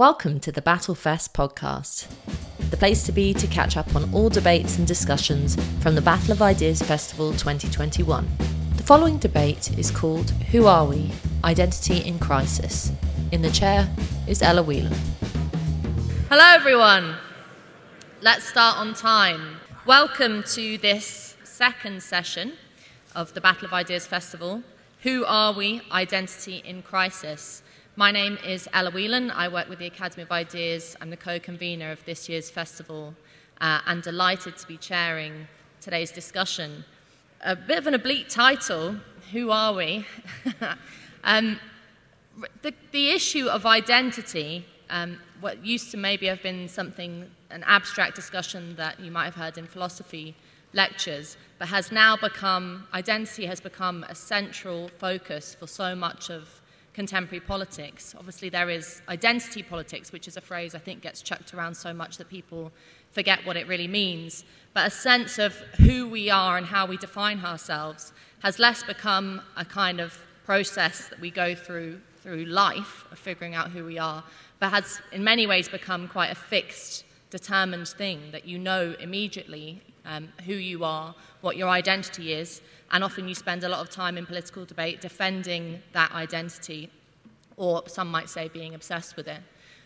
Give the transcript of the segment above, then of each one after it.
Welcome to the Battlefest podcast, the place to be to catch up on all debates and discussions from the Battle of Ideas Festival 2021. The following debate is called Who Are We? Identity in Crisis. In the chair is Ella Whelan. Hello, everyone. Let's start on time. Welcome to this second session of the Battle of Ideas Festival. Who are we? Identity in Crisis. My name is Ella Whelan. I work with the Academy of Ideas. I'm the co convenor of this year's festival uh, and delighted to be chairing today's discussion. A bit of an oblique title Who Are We? um, the, the, issue of identity, um, what used to maybe have been something, an abstract discussion that you might have heard in philosophy lectures, but has now become, identity has become a central focus for so much of contemporary politics. Obviously, there is identity politics, which is a phrase I think gets chucked around so much that people forget what it really means. But a sense of who we are and how we define ourselves has less become a kind of process that we go through through life of figuring out who we are, but has in many ways become quite a fixed, determined thing that you know immediately um, who you are, what your identity is, and often you spend a lot of time in political debate defending that identity, or some might say being obsessed with it.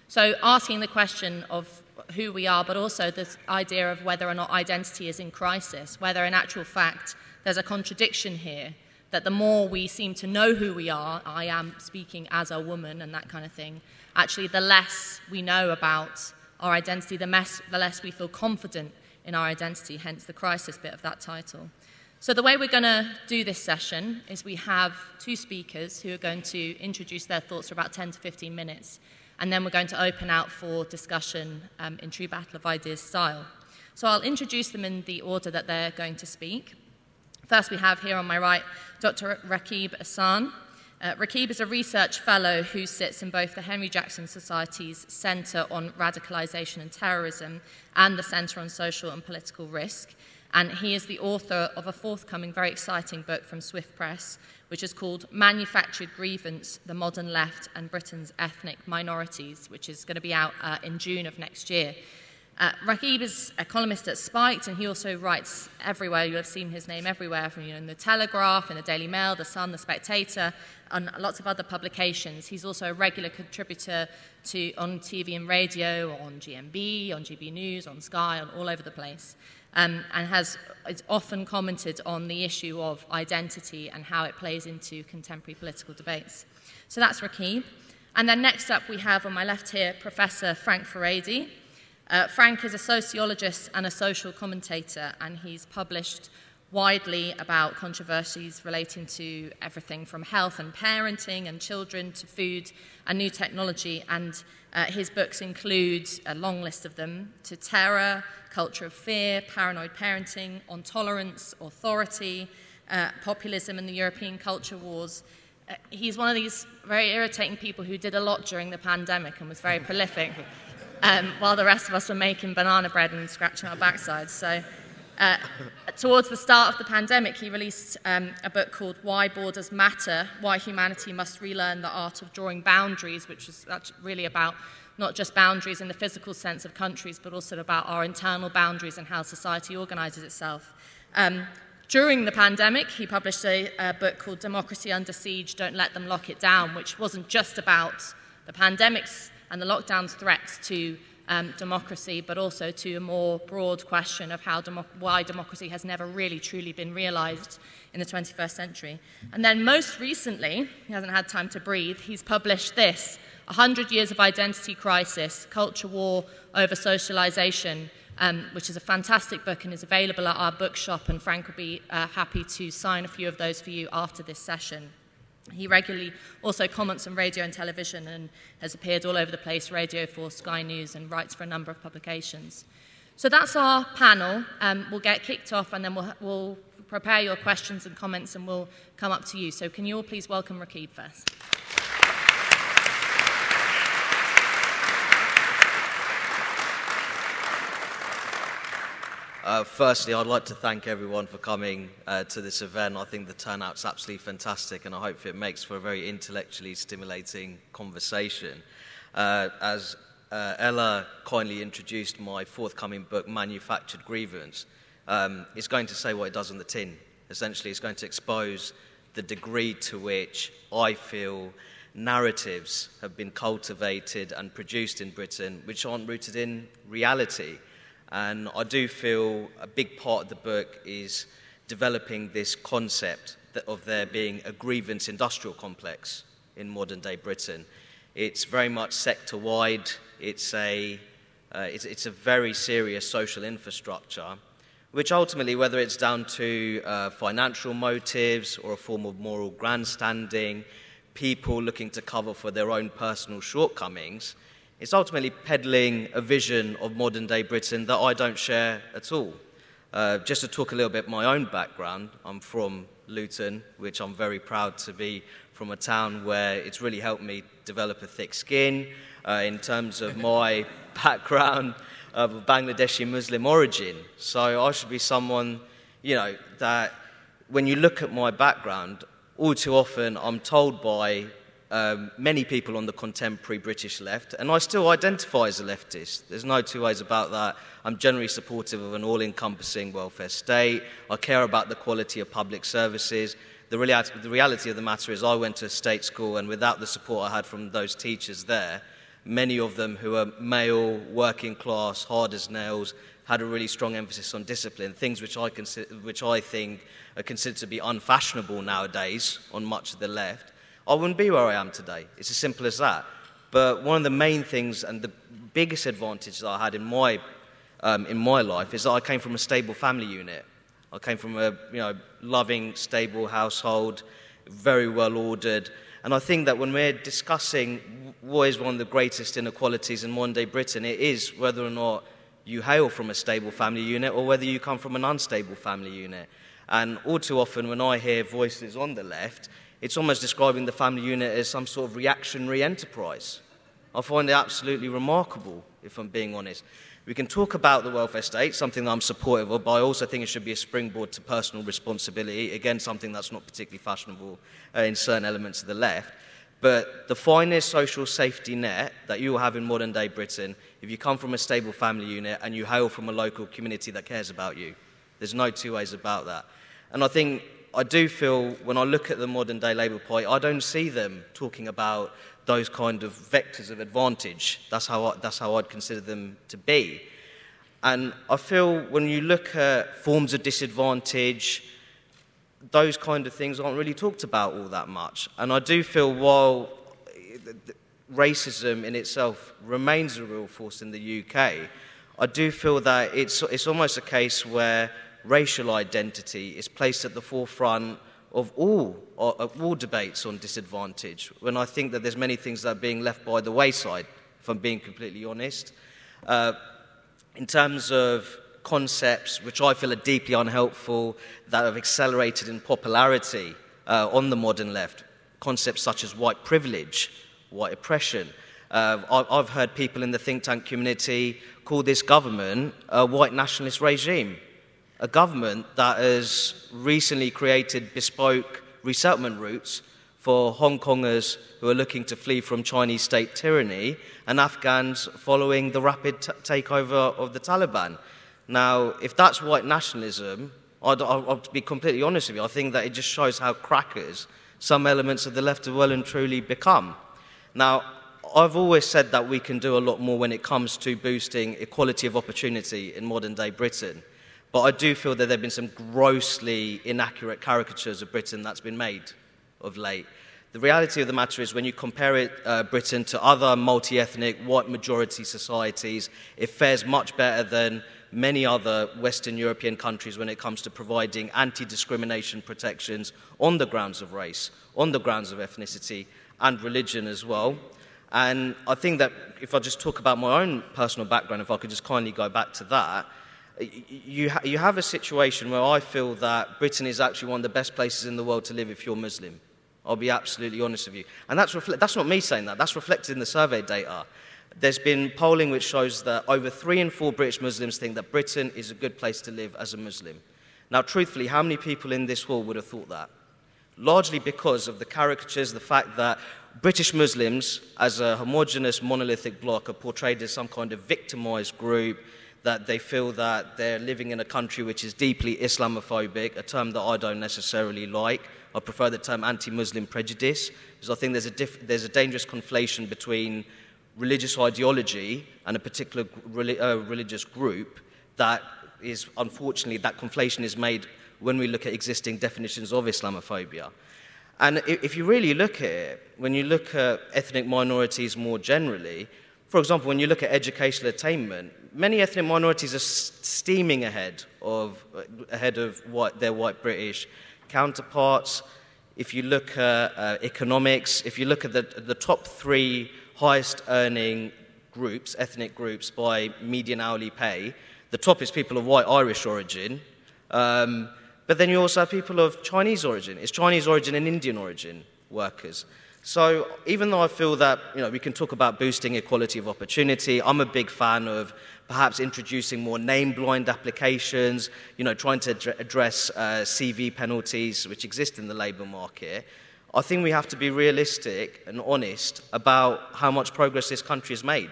So, asking the question of who we are, but also this idea of whether or not identity is in crisis, whether in actual fact there's a contradiction here, that the more we seem to know who we are, I am speaking as a woman and that kind of thing, actually, the less we know about our identity, the, mess, the less we feel confident in our identity, hence the crisis bit of that title. So, the way we're going to do this session is we have two speakers who are going to introduce their thoughts for about 10 to 15 minutes, and then we're going to open out for discussion um, in true Battle of Ideas style. So, I'll introduce them in the order that they're going to speak. First, we have here on my right Dr. Rakib Ehsan. Uh, Rakib is a research fellow who sits in both the Henry Jackson Society's Centre on Radicalisation and Terrorism and the Centre on Social and Political Risk. And he is the author of a forthcoming, very exciting book from Swift Press, which is called Manufactured Grievance The Modern Left and Britain's Ethnic Minorities, which is going to be out uh, in June of next year. Uh, is a columnist at Spiked, and he also writes everywhere. You'll have seen his name everywhere, from you know, in the Telegraph, in the Daily Mail, the Sun, the Spectator, and lots of other publications. He's also a regular contributor to on TV and radio, on GMB, on GB News, on Sky, on all over the place um, and has often commented on the issue of identity and how it plays into contemporary political debates. So that's Rakib. And then next up, we have on my left here Professor Frank Furedi. Uh, Frank is a sociologist and a social commentator, and he's published widely about controversies relating to everything from health and parenting and children to food and new technology. And uh, his books include a long list of them to terror, culture of fear, paranoid parenting, on tolerance, authority, uh, populism, and the European culture wars. Uh, he's one of these very irritating people who did a lot during the pandemic and was very prolific, um, while the rest of us were making banana bread and scratching our backsides. So, uh, towards the start of the pandemic, he released um, a book called Why Borders Matter Why Humanity Must Relearn the Art of Drawing Boundaries, which is really about not just boundaries in the physical sense of countries, but also about our internal boundaries and how society organizes itself. Um, during the pandemic, he published a, a, book called Democracy Under Siege Don't Let Them Lock It Down, which wasn't just about the pandemics and the lockdown's threats to um, democracy, but also to a more broad question of how demo- why democracy has never really truly been realized in the 21st century. And then most recently, he hasn't had time to breathe, he's published this 100 Years of Identity Crisis Culture War Over Socialization, um, which is a fantastic book and is available at our bookshop. And Frank will be uh, happy to sign a few of those for you after this session. He regularly also comments on radio and television and has appeared all over the place Radio 4, Sky News, and writes for a number of publications. So that's our panel. Um, we'll get kicked off and then we'll, we'll prepare your questions and comments and we'll come up to you. So, can you all please welcome Rakib first? Uh, firstly, I'd like to thank everyone for coming uh, to this event. I think the turnout's absolutely fantastic, and I hope it makes for a very intellectually stimulating conversation. uh, as uh, Ella kindly introduced my forthcoming book, Manufactured Grievance, um, it's going to say what it does on the tin. Essentially, it's going to expose the degree to which I feel narratives have been cultivated and produced in Britain which aren't rooted in reality. And I do feel a big part of the book is developing this concept of there being a grievance industrial complex in modern day Britain. It's very much sector wide, it's a, uh, it's, it's, a very serious social infrastructure, which ultimately, whether it's down to uh, financial motives or a form of moral grandstanding, people looking to cover for their own personal shortcomings, it's ultimately peddling a vision of modern day Britain that I don't share at all. Uh, just to talk a little bit my own background, I'm from Luton, which I'm very proud to be from a town where it's really helped me develop a thick skin. Uh, in terms of my background of Bangladeshi Muslim origin. So I should be someone, you know, that when you look at my background, all too often I'm told by um, many people on the contemporary British left, and I still identify as a leftist. There's no two ways about that. I'm generally supportive of an all encompassing welfare state. I care about the quality of public services. The reality, the reality of the matter is, I went to a state school, and without the support I had from those teachers there, many of them who are male, working class, hard as nails, had a really strong emphasis on discipline, things which I, which I think are considered to be unfashionable nowadays on much of the left, I wouldn't be where I am today. It's as simple as that. But one of the main things and the biggest advantage that I had in my, um, in my life is that I came from a stable family unit. I came from a you know, loving, stable household, very well ordered. And I think that when we're discussing what is one of the greatest inequalities in modern day Britain, it is whether or not you hail from a stable family unit or whether you come from an unstable family unit. And all too often, when I hear voices on the left, it's almost describing the family unit as some sort of reactionary enterprise. I find it absolutely remarkable, if I'm being honest. We can talk about the welfare state, something that I'm supportive of, but I also think it should be a springboard to personal responsibility. Again, something that's not particularly fashionable uh, in certain elements of the left. But the finest social safety net that you will have in modern day Britain, if you come from a stable family unit and you hail from a local community that cares about you, there's no two ways about that. And I think I do feel when I look at the modern day Labour Party, I don't see them talking about those kind of vectors of advantage. That's how, I, that's how I'd consider them to be. And I feel when you look at forms of disadvantage, those kind of things aren't really talked about all that much. And I do feel while racism in itself remains a real force in the UK, I do feel that it's, it's almost a case where racial identity is placed at the forefront of all, of all debates on disadvantage, when I think that there's many things that are being left by the wayside, if I'm being completely honest. Uh, in terms of concepts which I feel are deeply unhelpful, that have accelerated in popularity uh, on the modern left. Concepts such as white privilege, white oppression. Uh, I've heard people in the think tank community call this government a white nationalist regime, a government that has recently created bespoke resettlement routes for Hong Kongers who are looking to flee from Chinese state tyranny and Afghans following the rapid t- takeover of the Taliban. Now, if that's white nationalism, I'd, I'd be completely honest with you, I think that it just shows how crackers some elements of the left have well and truly become. Now, I've always said that we can do a lot more when it comes to boosting equality of opportunity in modern day Britain. But I do feel that there have been some grossly inaccurate caricatures of Britain that's been made of late. The reality of the matter is, when you compare it, uh, Britain to other multi ethnic, white majority societies, it fares much better than many other Western European countries when it comes to providing anti discrimination protections on the grounds of race, on the grounds of ethnicity, and religion as well. And I think that if I just talk about my own personal background, if I could just kindly go back to that, you, ha- you have a situation where I feel that Britain is actually one of the best places in the world to live if you're Muslim. I'll be absolutely honest with you. And that's, refle- that's not me saying that, that's reflected in the survey data. There's been polling which shows that over three in four British Muslims think that Britain is a good place to live as a Muslim. Now, truthfully, how many people in this hall would have thought that? Largely because of the caricatures, the fact that British Muslims, as a homogenous monolithic bloc, are portrayed as some kind of victimized group, that they feel that they're living in a country which is deeply Islamophobic, a term that I don't necessarily like. I prefer the term anti Muslim prejudice, because I think there's a, diff- there's a dangerous conflation between religious ideology and a particular uh, religious group that is, unfortunately, that conflation is made when we look at existing definitions of Islamophobia. And if you really look at it, when you look at ethnic minorities more generally, for example, when you look at educational attainment, many ethnic minorities are steaming ahead of, ahead of their white British counterparts. If you look at uh, economics, if you look at the, the top three highest earning groups, ethnic groups, by median hourly pay, the top is people of white Irish origin. Um, but then you also have people of Chinese origin. It's Chinese origin and Indian origin workers. So even though I feel that you know, we can talk about boosting equality of opportunity, I'm a big fan of perhaps introducing more name-blind applications, you know, trying to address uh, CV penalties which exist in the labour market. I think we have to be realistic and honest about how much progress this country has made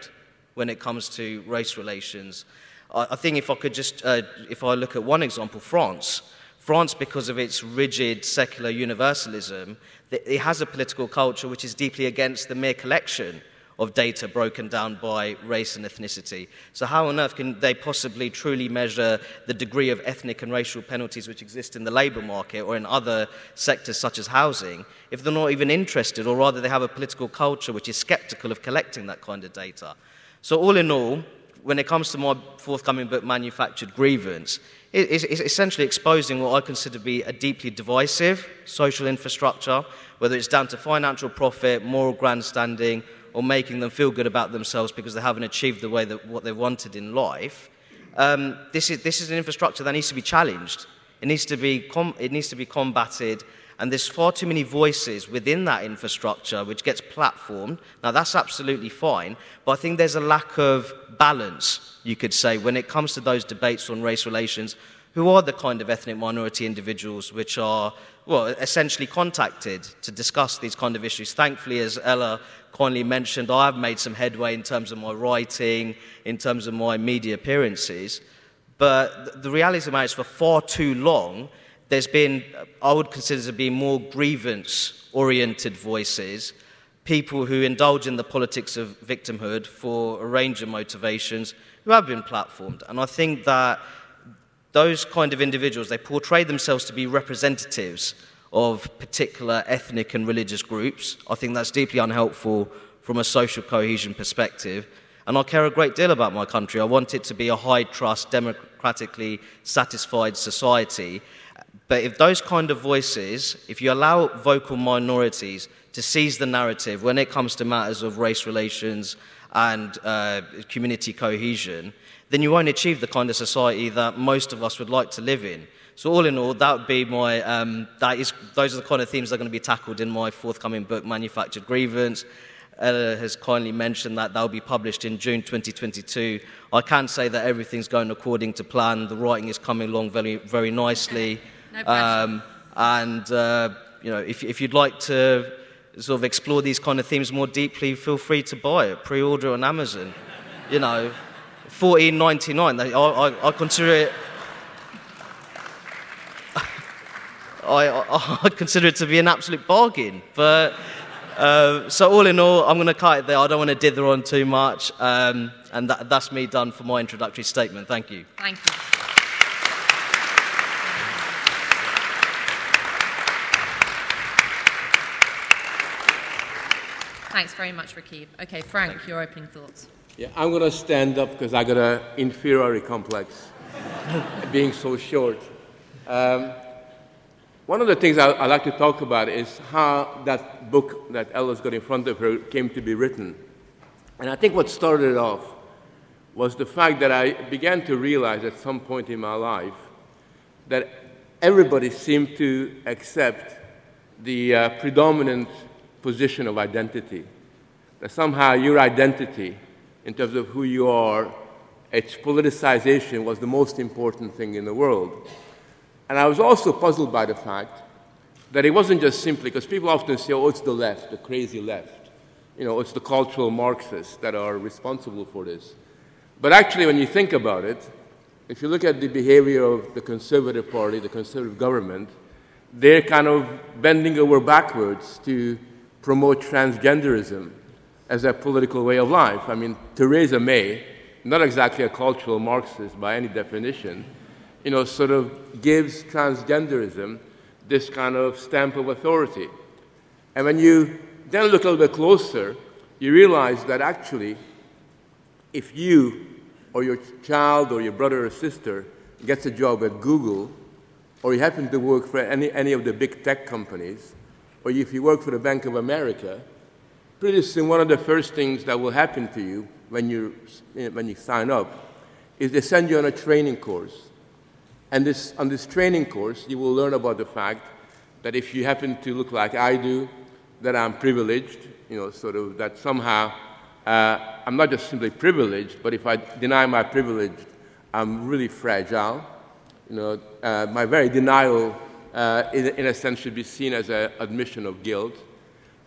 when it comes to race relations. I, I think if I could just, uh, if I look at one example, France. France, because of its rigid secular universalism, it has a political culture which is deeply against the mere collection of data broken down by race and ethnicity. So, how on earth can they possibly truly measure the degree of ethnic and racial penalties which exist in the labour market or in other sectors such as housing if they're not even interested, or rather, they have a political culture which is skeptical of collecting that kind of data? So, all in all, when it comes to my forthcoming book, Manufactured Grievance, it's essentially exposing what I consider to be a deeply divisive social infrastructure, whether it's down to financial profit, moral grandstanding, or making them feel good about themselves because they haven't achieved the way that what they wanted in life. Um, this, is, this is an infrastructure that needs to be challenged. It needs to be, com- it needs to be combated and there's far too many voices within that infrastructure which gets platformed. Now, that's absolutely fine, but I think there's a lack of balance, you could say, when it comes to those debates on race relations. Who are the kind of ethnic minority individuals which are, well, essentially contacted to discuss these kind of issues? Thankfully, as Ella kindly mentioned, I have made some headway in terms of my writing, in terms of my media appearances. But the reality of the matter is, for far too long, there's been, I would consider to be more grievance oriented voices, people who indulge in the politics of victimhood for a range of motivations who have been platformed. And I think that those kind of individuals, they portray themselves to be representatives of particular ethnic and religious groups. I think that's deeply unhelpful from a social cohesion perspective. And I care a great deal about my country. I want it to be a high trust, democratically satisfied society. But if those kind of voices, if you allow vocal minorities to seize the narrative when it comes to matters of race relations and uh, community cohesion, then you won't achieve the kind of society that most of us would like to live in. So, all in all, that would be my, um, that is, those are the kind of themes that are going to be tackled in my forthcoming book, Manufactured Grievance. Ella has kindly mentioned that that will be published in June 2022. I can say that everything's going according to plan. The writing is coming along very, very nicely. No um, and, uh, you know, if, if you'd like to sort of explore these kind of themes more deeply, feel free to buy it. Pre-order on Amazon. You know, fourteen ninety nine. I, I, I consider it. I, I, I, consider it to be an absolute bargain. But uh, so all in all, I'm going to cut it there. I don't want to dither on too much, um, and that, that's me done for my introductory statement. Thank you. Thank you. Thanks very much, Rakib. Okay, Frank, your opening thoughts. Yeah, I'm going to stand up because I got an inferiority complex, being so short. Um, one of the things I, I, like to talk about is how that book that Ella's got in front of her came to be written. And I think what started it off was the fact that I began to realize at some point in my life that everybody seemed to accept the uh, predominant position of identity. That somehow your identity, in terms of who you are, its politicization was the most important thing in the world. And I was also puzzled by the fact that it wasn't just simply, because people often say, oh, it's the left, the crazy left. You know, it's the cultural Marxists that are responsible for this. But actually, when you think about it, if you look at the behavior of the Conservative Party, the Conservative government, they're kind of bending over backwards to promote transgenderism as a political way of life. I mean, Theresa May, not exactly a cultural Marxist by any definition, you know, sort of gives transgenderism this kind of stamp of authority. And when you then look a little bit closer, you realize that actually, if you or your child or your brother or sister gets a job at Google, or you happen to work for any, any of the big tech companies, or if you work for the Bank of America, pretty soon one of the first things that will happen to you when you, when you sign up is they send you on a training course. And this, on this training course, you will learn about the fact that if you happen to look like I do, that I'm privileged, you know, sort of that somehow uh, I'm not just simply privileged, but if I deny my privilege, I'm really fragile. You know, uh, my very denial, uh, in, in, a sense, should be seen as an admission of guilt.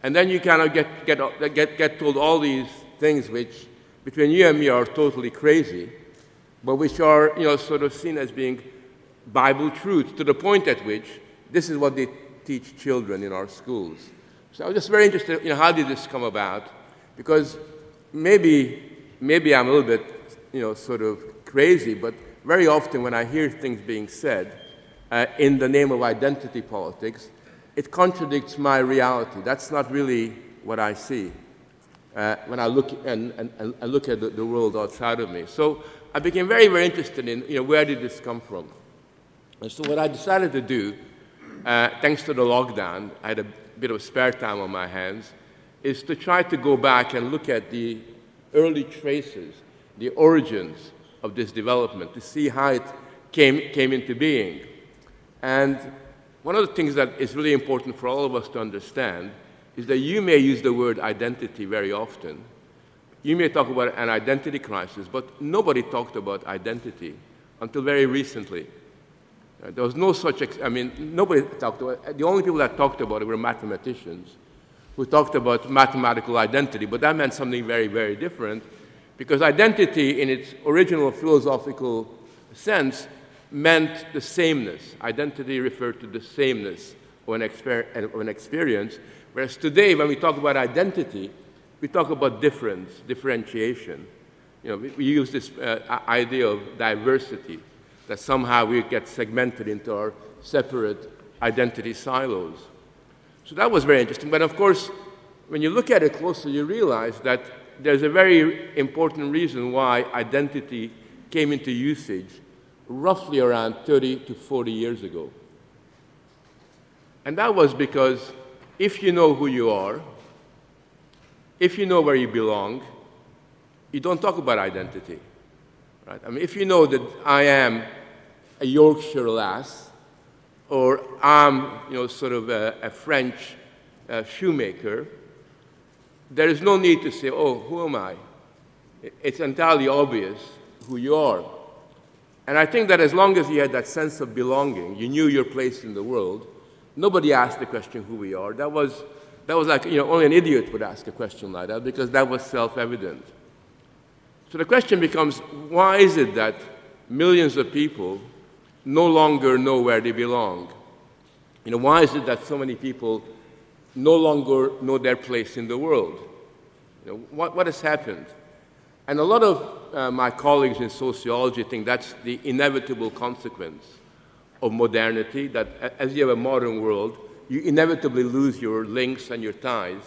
And then you kind of get, get, get, get told all these things which, between you and me, are totally crazy, but which are, you know, sort of seen as being Bible truth to the point at which this is what they teach children in our schools. So I was just very interested, you know, how did this come about? Because maybe, maybe I'm a little bit, you know, sort of crazy, but very often when I hear things being said uh, in the name of identity politics, it contradicts my reality. That's not really what I see uh, when I look and, and, and look at the, the, world outside of me. So I became very, very interested in, you know, where did this come from? And so what I decided to do, uh, thanks to the lockdown, I had a bit of spare time on my hands, is to try to go back and look at the early traces, the origins of this development, to see how it came, came into being. And one of the things that is really important for all of us to understand is that you may use the word identity very often. You may talk about an identity crisis, but nobody talked about identity until very recently. Uh, there was no such, I mean, nobody talked about it. The only people that talked about it were mathematicians who talked about mathematical identity, but that meant something very, very different because identity, in its original philosophical sense, meant the sameness. Identity referred to the sameness of an, exper- of an experience, whereas today, when we talk about identity, we talk about difference, differentiation. You know, we, we use this uh, idea of diversity, that somehow we get segmented into our separate identity silos. So that was very interesting. But of course, when you look at it closely, you realize that there's a very important reason why identity came into usage roughly around 30 to 40 years ago. And that was because if you know who you are, if you know where you belong, you don't talk about identity. Right? I mean, if you know that I am a Yorkshire lass, or I'm, you know, sort of a, a French uh, shoemaker, there is no need to say, oh, who am I? It's entirely obvious who you are. And I think that as long as you had that sense of belonging, you knew your place in the world, nobody asked the question who we are. That was, that was like, you know, only an idiot would ask a question like that because that was self evident. So the question becomes why is it that millions of people no longer know where they belong. You know, why is it that so many people no longer know their place in the world? You know, what, what has happened? And a lot of uh, my colleagues in sociology think that's the inevitable consequence of modernity, that as you have a modern world, you inevitably lose your links and your ties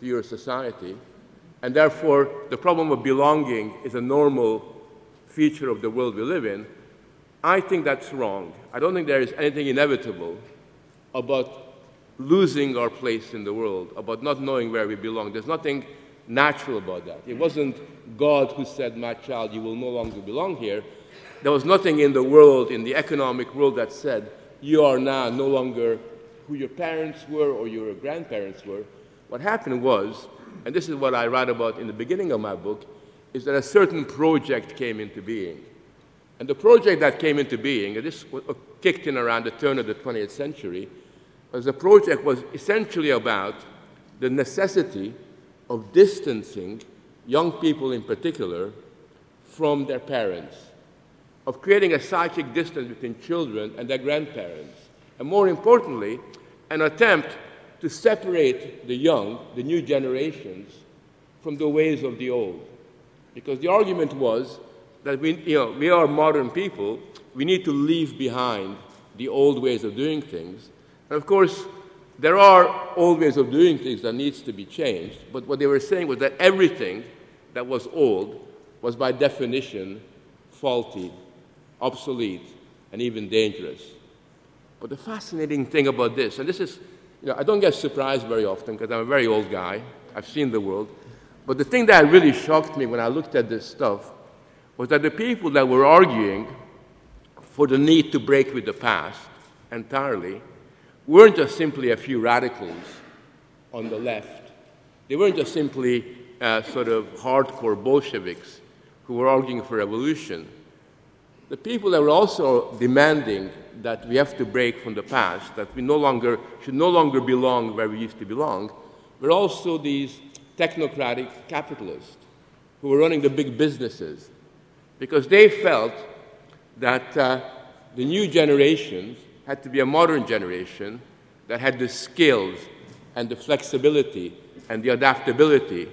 to your society. And therefore, the problem of belonging is a normal feature of the world we live in, I think that's wrong. I don't think there is anything inevitable about losing our place in the world, about not knowing where we belong. There's nothing natural about that. It wasn't God who said, My child, you will no longer belong here. There was nothing in the world, in the economic world, that said, You are now no longer who your parents were or your grandparents were. What happened was, and this is what I write about in the beginning of my book, is that a certain project came into being. And the project that came into being, and this uh, kicked in around the turn of the 20th century, was the project was essentially about the necessity of distancing young people in particular from their parents, of creating a psychic distance between children and their grandparents, and more importantly, an attempt to separate the young, the new generations, from the ways of the old. Because the argument was that we, you know, we are modern people, we need to leave behind the old ways of doing things. And of course, there are old ways of doing things that needs to be changed, but what they were saying was that everything that was old was by definition faulty, obsolete, and even dangerous. But the fascinating thing about this, and this is, you know, I don't get surprised very often because I'm a very old guy, I've seen the world, but the thing that really shocked me when I looked at this stuff was that the people that were arguing for the need to break with the past entirely weren't just simply a few radicals on the left. They weren't just simply uh, sort of hardcore Bolsheviks who were arguing for revolution. The people that were also demanding that we have to break from the past, that we no longer should no longer belong where we used to belong, were also these technocratic capitalists who were running the big businesses, because they felt that uh, the new generations had to be a modern generation that had the skills and the flexibility and the adaptability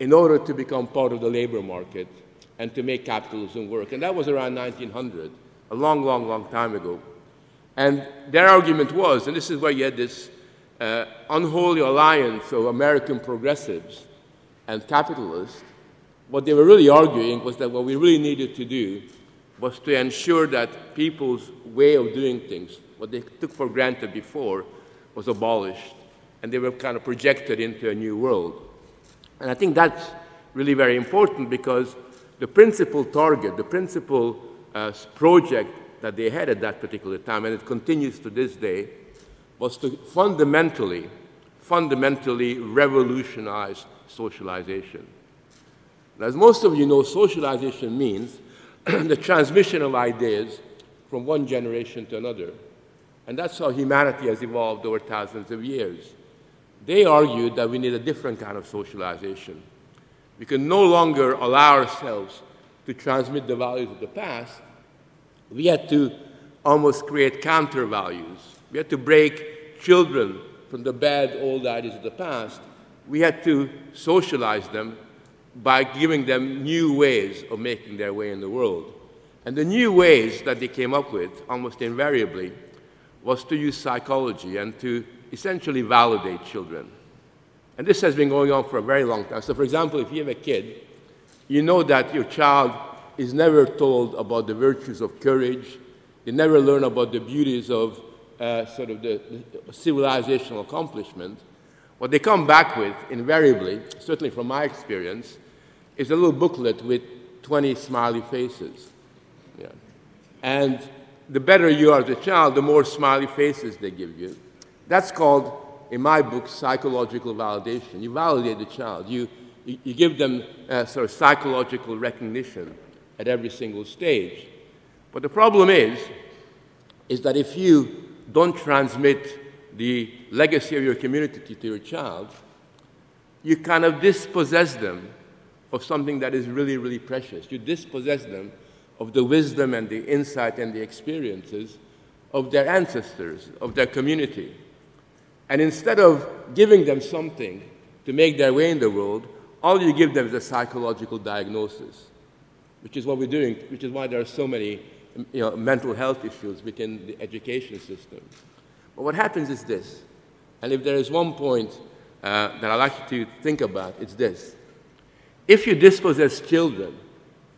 in order to become part of the labor market and to make capitalism work. And that was around 1900, a long, long, long time ago. And their argument was, and this is where you had this uh, unholy alliance of American progressives and capitalists, what they were really arguing was that what we really needed to do was to ensure that people's way of doing things, what they took for granted before, was abolished. And they were kind of projected into a new world. And I think that's really very important because the principal target, the principal uh, project that they had at that particular time, and it continues to this day, was to fundamentally, fundamentally revolutionize socialization. As most of you know, socialization means the transmission of ideas from one generation to another. And that's how humanity has evolved over thousands of years. They argued that we need a different kind of socialization. We can no longer allow ourselves to transmit the values of the past. We had to almost create counter values. We had to break children from the bad old ideas of the past. We had to socialize them by giving them new ways of making their way in the world. And the new ways that they came up with, almost invariably, was to use psychology and to essentially validate children. And this has been going on for a very long time. So, for example, if you have a kid, you know that your child is never told about the virtues of courage, they never learn about the beauties of uh, sort of the, the civilizational accomplishment. What they come back with, invariably, certainly from my experience, is a little booklet with 20 smiley faces. Yeah. And the better you are as a child, the more smiley faces they give you. That's called, in my book, psychological validation. You validate the child, you, you, you give them uh, sort of psychological recognition at every single stage. But the problem is, is that if you don't transmit the legacy of your community to your child, you kind of dispossess them of something that is really, really precious. You dispossess them of the wisdom and the insight and the experiences of their ancestors, of their community. And instead of giving them something to make their way in the world, all you give them is a psychological diagnosis, which is what we're doing, which is why there are so many you know, mental health issues within the education system. But what happens is this, and if there is one point uh, that I'd like you to think about, it's this. If you dispossess children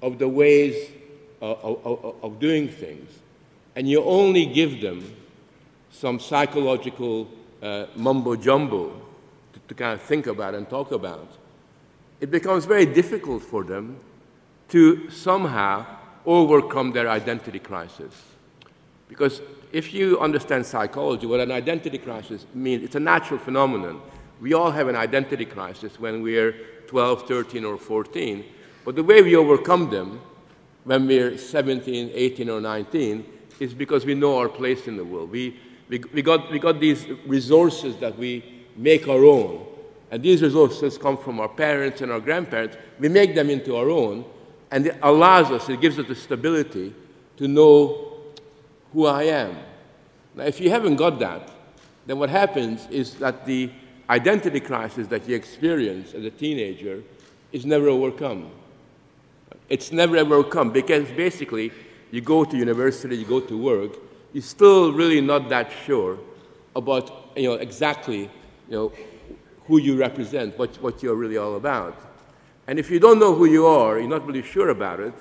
of the ways of, of, of doing things, and you only give them some psychological uh, mumbo jumbo to, to kind of think about and talk about, it becomes very difficult for them to somehow overcome their identity crisis. Because if you understand psychology, what an identity crisis means, it's a natural phenomenon. We all have an identity crisis when we're 12, 13, or 14. But the way we overcome them when we're 17, 18, or 19 is because we know our place in the world. We, We, we, got, we got these resources that we make our own. And these resources come from our parents and our grandparents. We make them into our own, and it allows us, it gives us the stability to know who I am. Now, if you haven't got that, then what happens is that the identity crisis that you experience as a teenager is never overcome. It's never ever overcome because basically you go to university, you go to work, you're still really not that sure about you know, exactly you know, who you represent, what, what you're really all about. And if you don't know who you are, you're not really sure about it,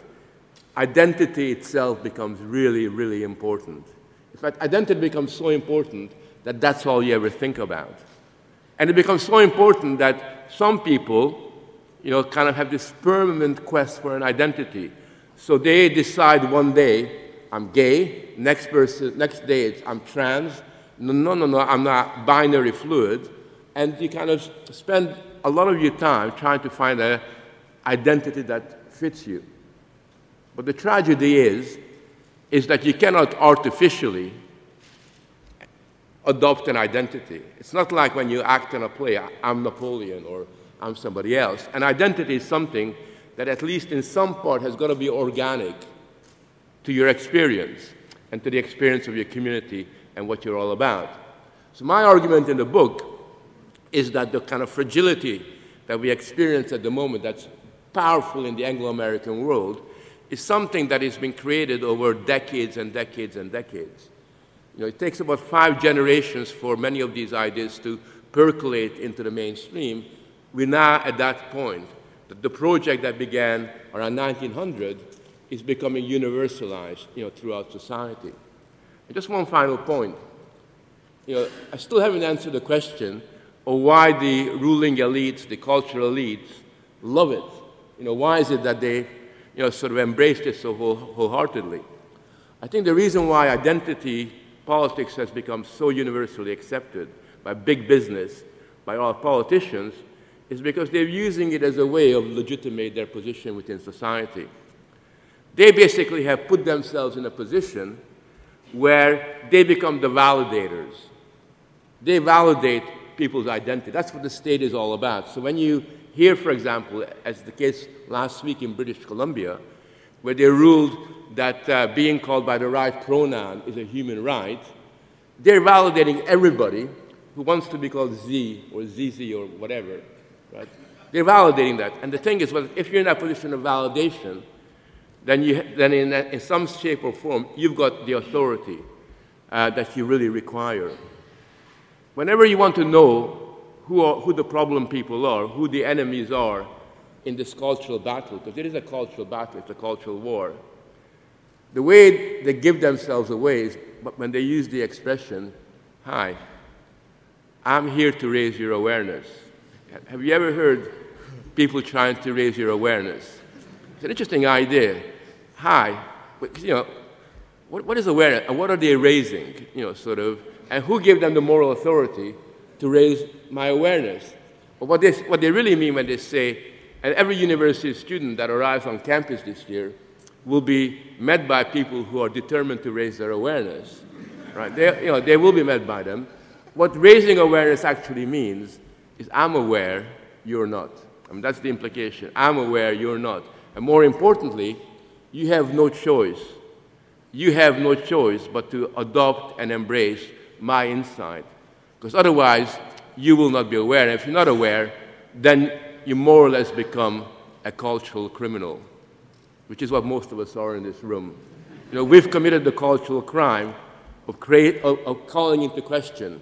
identity itself becomes really, really important. In fact, identity becomes so important that that's all you ever think about. And it becomes so important that some people, you know, kind of have this permanent quest for an identity. So they decide one day, I'm gay, next, person, next day it's I'm trans, no, no, no, no, I'm not binary fluid. And you kind of spend a lot of your time trying to find an identity that fits you. But the tragedy is, is that you cannot artificially adopt an identity. It's not like when you act in a play, I'm Napoleon or I'm somebody else. An identity is something that, at least in some part, has got to be organic to your experience and to the experience of your community and what you're all about. So, my argument in the book is that the kind of fragility that we experience at the moment, that's powerful in the Anglo American world, is something that has been created over decades and decades and decades. You know, it takes about five generations for many of these ideas to percolate into the mainstream. We're now at that point that the project that began around 1900 is becoming universalized you know, throughout society. And just one final point. You know, I still haven't answered the question of why the ruling elites, the cultural elites, love it. You know, why is it that they you know, sort of embraced it so whole, wholeheartedly? I think the reason why identity politics has become so universally accepted by big business, by all politicians, is because they're using it as a way of legitimate their position within society. They basically have put themselves in a position where they become the validators. They validate people's identity. That's what the state is all about. So when you hear, for example, as the case last week in British Columbia, where they ruled that uh, being called by the right pronoun is a human right, they're validating everybody who wants to be called Z or ZZ or whatever. Right? They're validating that. And the thing is, well, if you're in that position of validation, then, you, then in, in some shape or form, you've got the authority uh, that you really require. Whenever you want to know who, are, who the problem people are, who the enemies are in this cultural battle, because it is a cultural battle, it's a cultural war, the way they give themselves away is when they use the expression, Hi, I'm here to raise your awareness. Have you ever heard people trying to raise your awareness? It's an interesting idea. Hi, you know, what, what is awareness and what are they raising? You know, sort of, and who gave them the moral authority to raise my awareness? But what they, what they really mean when they say, and every university student that arrives on campus this year will be met by people who are determined to raise their awareness. Right? They, you know, they will be met by them. What raising awareness actually means is I'm aware, you're not. I mean, that's the implication. I'm aware, you're not. And more importantly, you have no choice. You have no choice but to adopt and embrace my insight. Because otherwise, you will not be aware. And if you're not aware, then you more or less become a cultural criminal which is what most of us are in this room. You know, we've committed the cultural crime of, create, of, of calling into question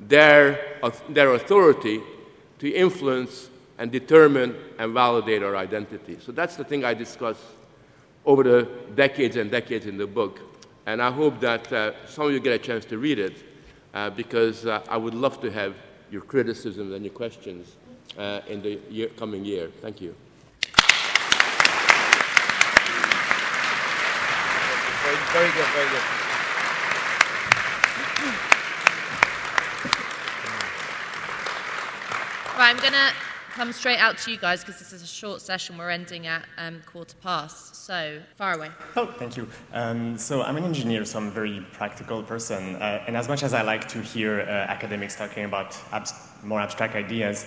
their, of their authority to influence and determine and validate our identity. So that's the thing I discuss over the decades and decades in the book. And I hope that uh, some of you get a chance to read it uh, because uh, I would love to have your criticisms and your questions uh, in the year, coming year. Thank you. Very good, very good. Right, I'm going to come straight out to you guys because this is a short session. We're ending at um, quarter past. So, far away. Oh, thank you. Um, so, I'm an engineer, so I'm a very practical person. Uh, and as much as I like to hear uh, academics talking about abs- more abstract ideas,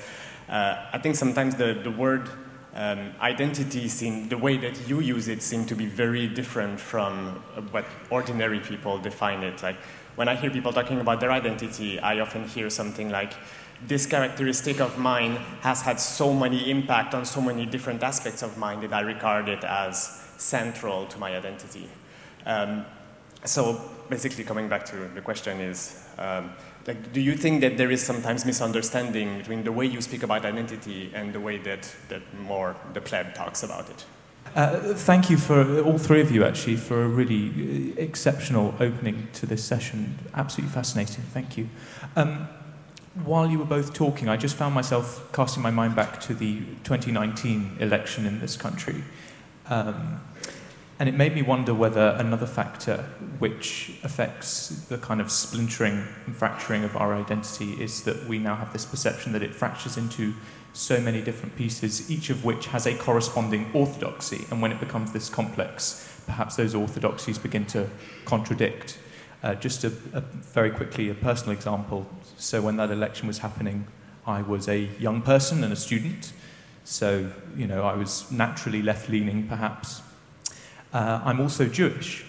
uh, I think sometimes the, the word um, identity seem, the way that you use it seem to be very different from what ordinary people define it. Like when I hear people talking about their identity, I often hear something like, this characteristic of mine has had so many impact on so many different aspects of mine that I regard it as central to my identity. Um, so basically, coming back to the question is, um, like, do you think that there is sometimes misunderstanding between the way you speak about identity and the way that, that more the pleb talks about it? Uh, thank you for all three of you, actually, for a really uh, exceptional opening to this session. Absolutely fascinating. Thank you. Um, while you were both talking, I just found myself casting my mind back to the 2019 election in this country. Um, and it made me wonder whether another factor which affects the kind of splintering and fracturing of our identity is that we now have this perception that it fractures into so many different pieces, each of which has a corresponding orthodoxy. And when it becomes this complex, perhaps those orthodoxies begin to contradict. Uh, just a, a, very quickly, a personal example. So, when that election was happening, I was a young person and a student. So, you know, I was naturally left leaning, perhaps, uh, I'm also Jewish.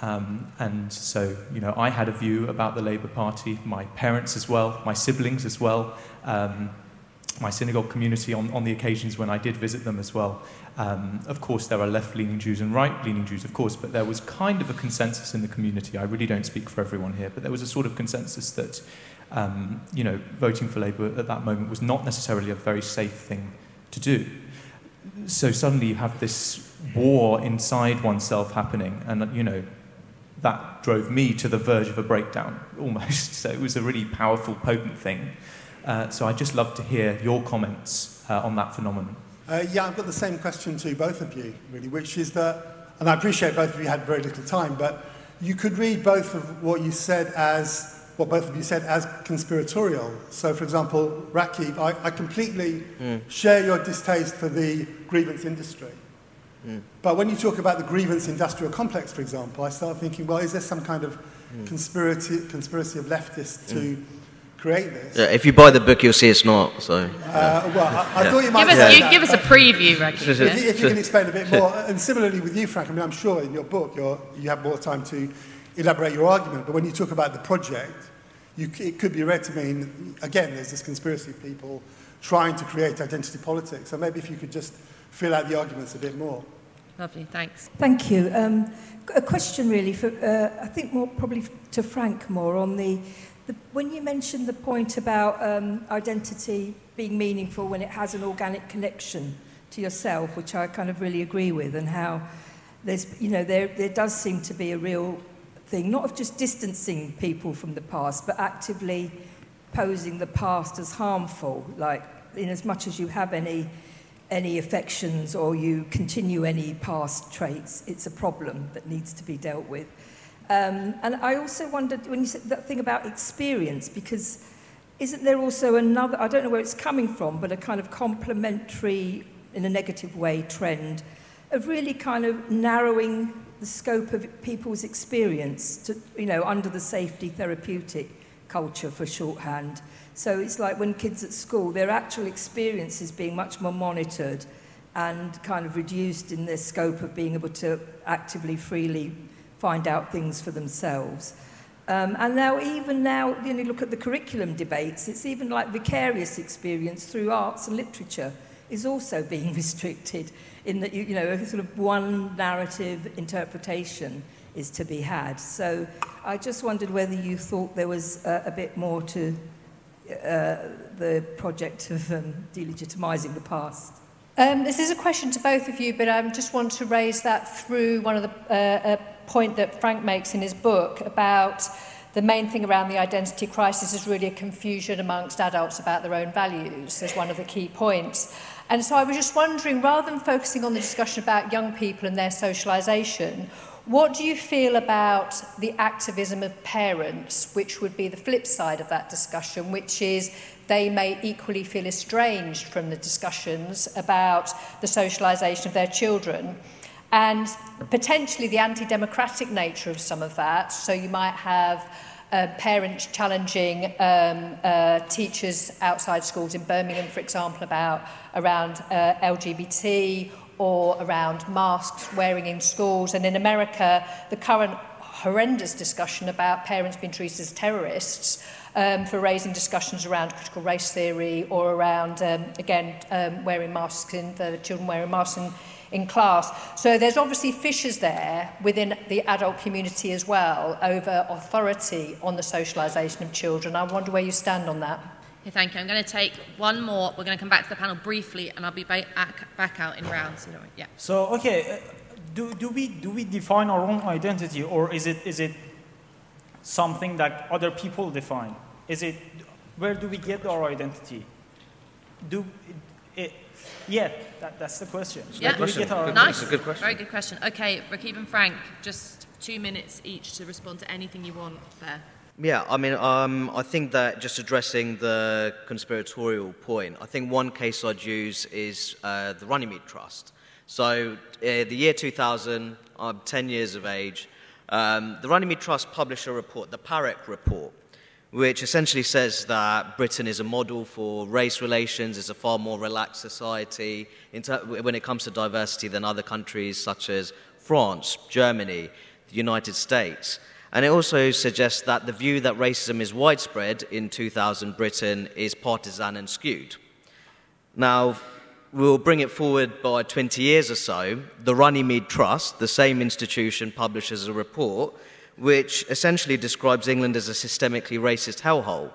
Um, and so, you know, I had a view about the Labour Party, my parents as well, my siblings as well, um, my synagogue community on, on the occasions when I did visit them as well. Um, of course, there are left leaning Jews and right leaning Jews, of course, but there was kind of a consensus in the community. I really don't speak for everyone here, but there was a sort of consensus that, um, you know, voting for Labour at that moment was not necessarily a very safe thing to do. So suddenly you have this war inside oneself happening. And, you know, that drove me to the verge of a breakdown almost. So it was a really powerful, potent thing. Uh, so I'd just love to hear your comments uh, on that phenomenon. Uh, yeah, I've got the same question to both of you, really, which is that, and I appreciate both of you had very little time, but you could read both of what you said as what both of you said as conspiratorial. So, for example, Rakib, I, I completely mm. share your distaste for the grievance industry. Mm. But when you talk about the grievance industrial complex, for example, I start thinking, well, is there some kind of mm. conspiracy, conspiracy of leftists to mm. create this? Yeah, if you buy the book, you'll see it's not. So, uh, well, I, I yeah. thought you might give us, you, give us a preview, Rakib. if, you, if you can explain a bit more, and similarly with you, Frank. I mean, I'm sure in your book you have more time to elaborate your argument. But when you talk about the project, you, it could be read to mean again, there's this conspiracy of people trying to create identity politics. So maybe if you could just fill out the arguments a bit more. Lovely, thanks. Thank you. Um, a question really for, uh, I think more probably to Frank more on the, the when you mentioned the point about um, identity being meaningful when it has an organic connection to yourself, which I kind of really agree with, and how there's, you know, there, there does seem to be a real thing, not of just distancing people from the past, but actively posing the past as harmful, like in as much as you have any any affections or you continue any past traits, it's a problem that needs to be dealt with. Um, and I also wondered when you said that thing about experience, because isn't there also another, I don't know where it's coming from, but a kind of complementary, in a negative way, trend of really kind of narrowing the scope of people's experience to, you know, under the safety therapeutic culture for shorthand. So it's like when kids at school, their actual experience is being much more monitored and kind of reduced in their scope of being able to actively, freely find out things for themselves. Um, and now, even now, you know, look at the curriculum debates, it's even like vicarious experience through arts and literature is also being restricted in that, you, you know, sort of one narrative interpretation is to be had. So I just wondered whether you thought there was a, a bit more to uh, the project of um, delegitimising the past? Um, this is a question to both of you, but I just want to raise that through one of the uh, a point that Frank makes in his book about the main thing around the identity crisis is really a confusion amongst adults about their own values as one of the key points. And so I was just wondering, rather than focusing on the discussion about young people and their socialisation, What do you feel about the activism of parents, which would be the flip side of that discussion, which is they may equally feel estranged from the discussions about the socialisation of their children. And potentially the anti democratic nature of some of that. So you might have uh, parents challenging um, uh, teachers outside schools in Birmingham, for example, about around uh, LGBT or around masks wearing in schools. And in America, the current horrendous discussion about parents being treated as terrorists um, for raising discussions around critical race theory or around, um, again, um, wearing masks in, the children wearing masks in, in class. So there's obviously fissures there within the adult community as well over authority on the socialisation of children. I wonder where you stand on that. Yeah, thank you. I'm going to take one more. We're going to come back to the panel briefly, and I'll be back, back out in rounds. Yeah. So, okay, uh, do, do, we, do we define our own identity, or is it, is it something that other people define? Is it, where do we get our identity? Do, it, yeah, that, that's the question. Yeah, question. Our, nice. That's a good question. Very good question. Okay, Rakib and Frank, just two minutes each to respond to anything you want there. Yeah, I mean, um, I think that just addressing the conspiratorial point, I think one case I'd use is uh, the Runnymede Trust. So, uh, the year 2000, I'm 10 years of age. Um, the Runnymede Trust published a report, the Parekh Report, which essentially says that Britain is a model for race relations, is a far more relaxed society ter- when it comes to diversity than other countries such as France, Germany, the United States. And it also suggests that the view that racism is widespread in 2000 Britain is partisan and skewed. Now, we'll bring it forward by 20 years or so. The Runnymede Trust, the same institution, publishes a report which essentially describes England as a systemically racist hellhole.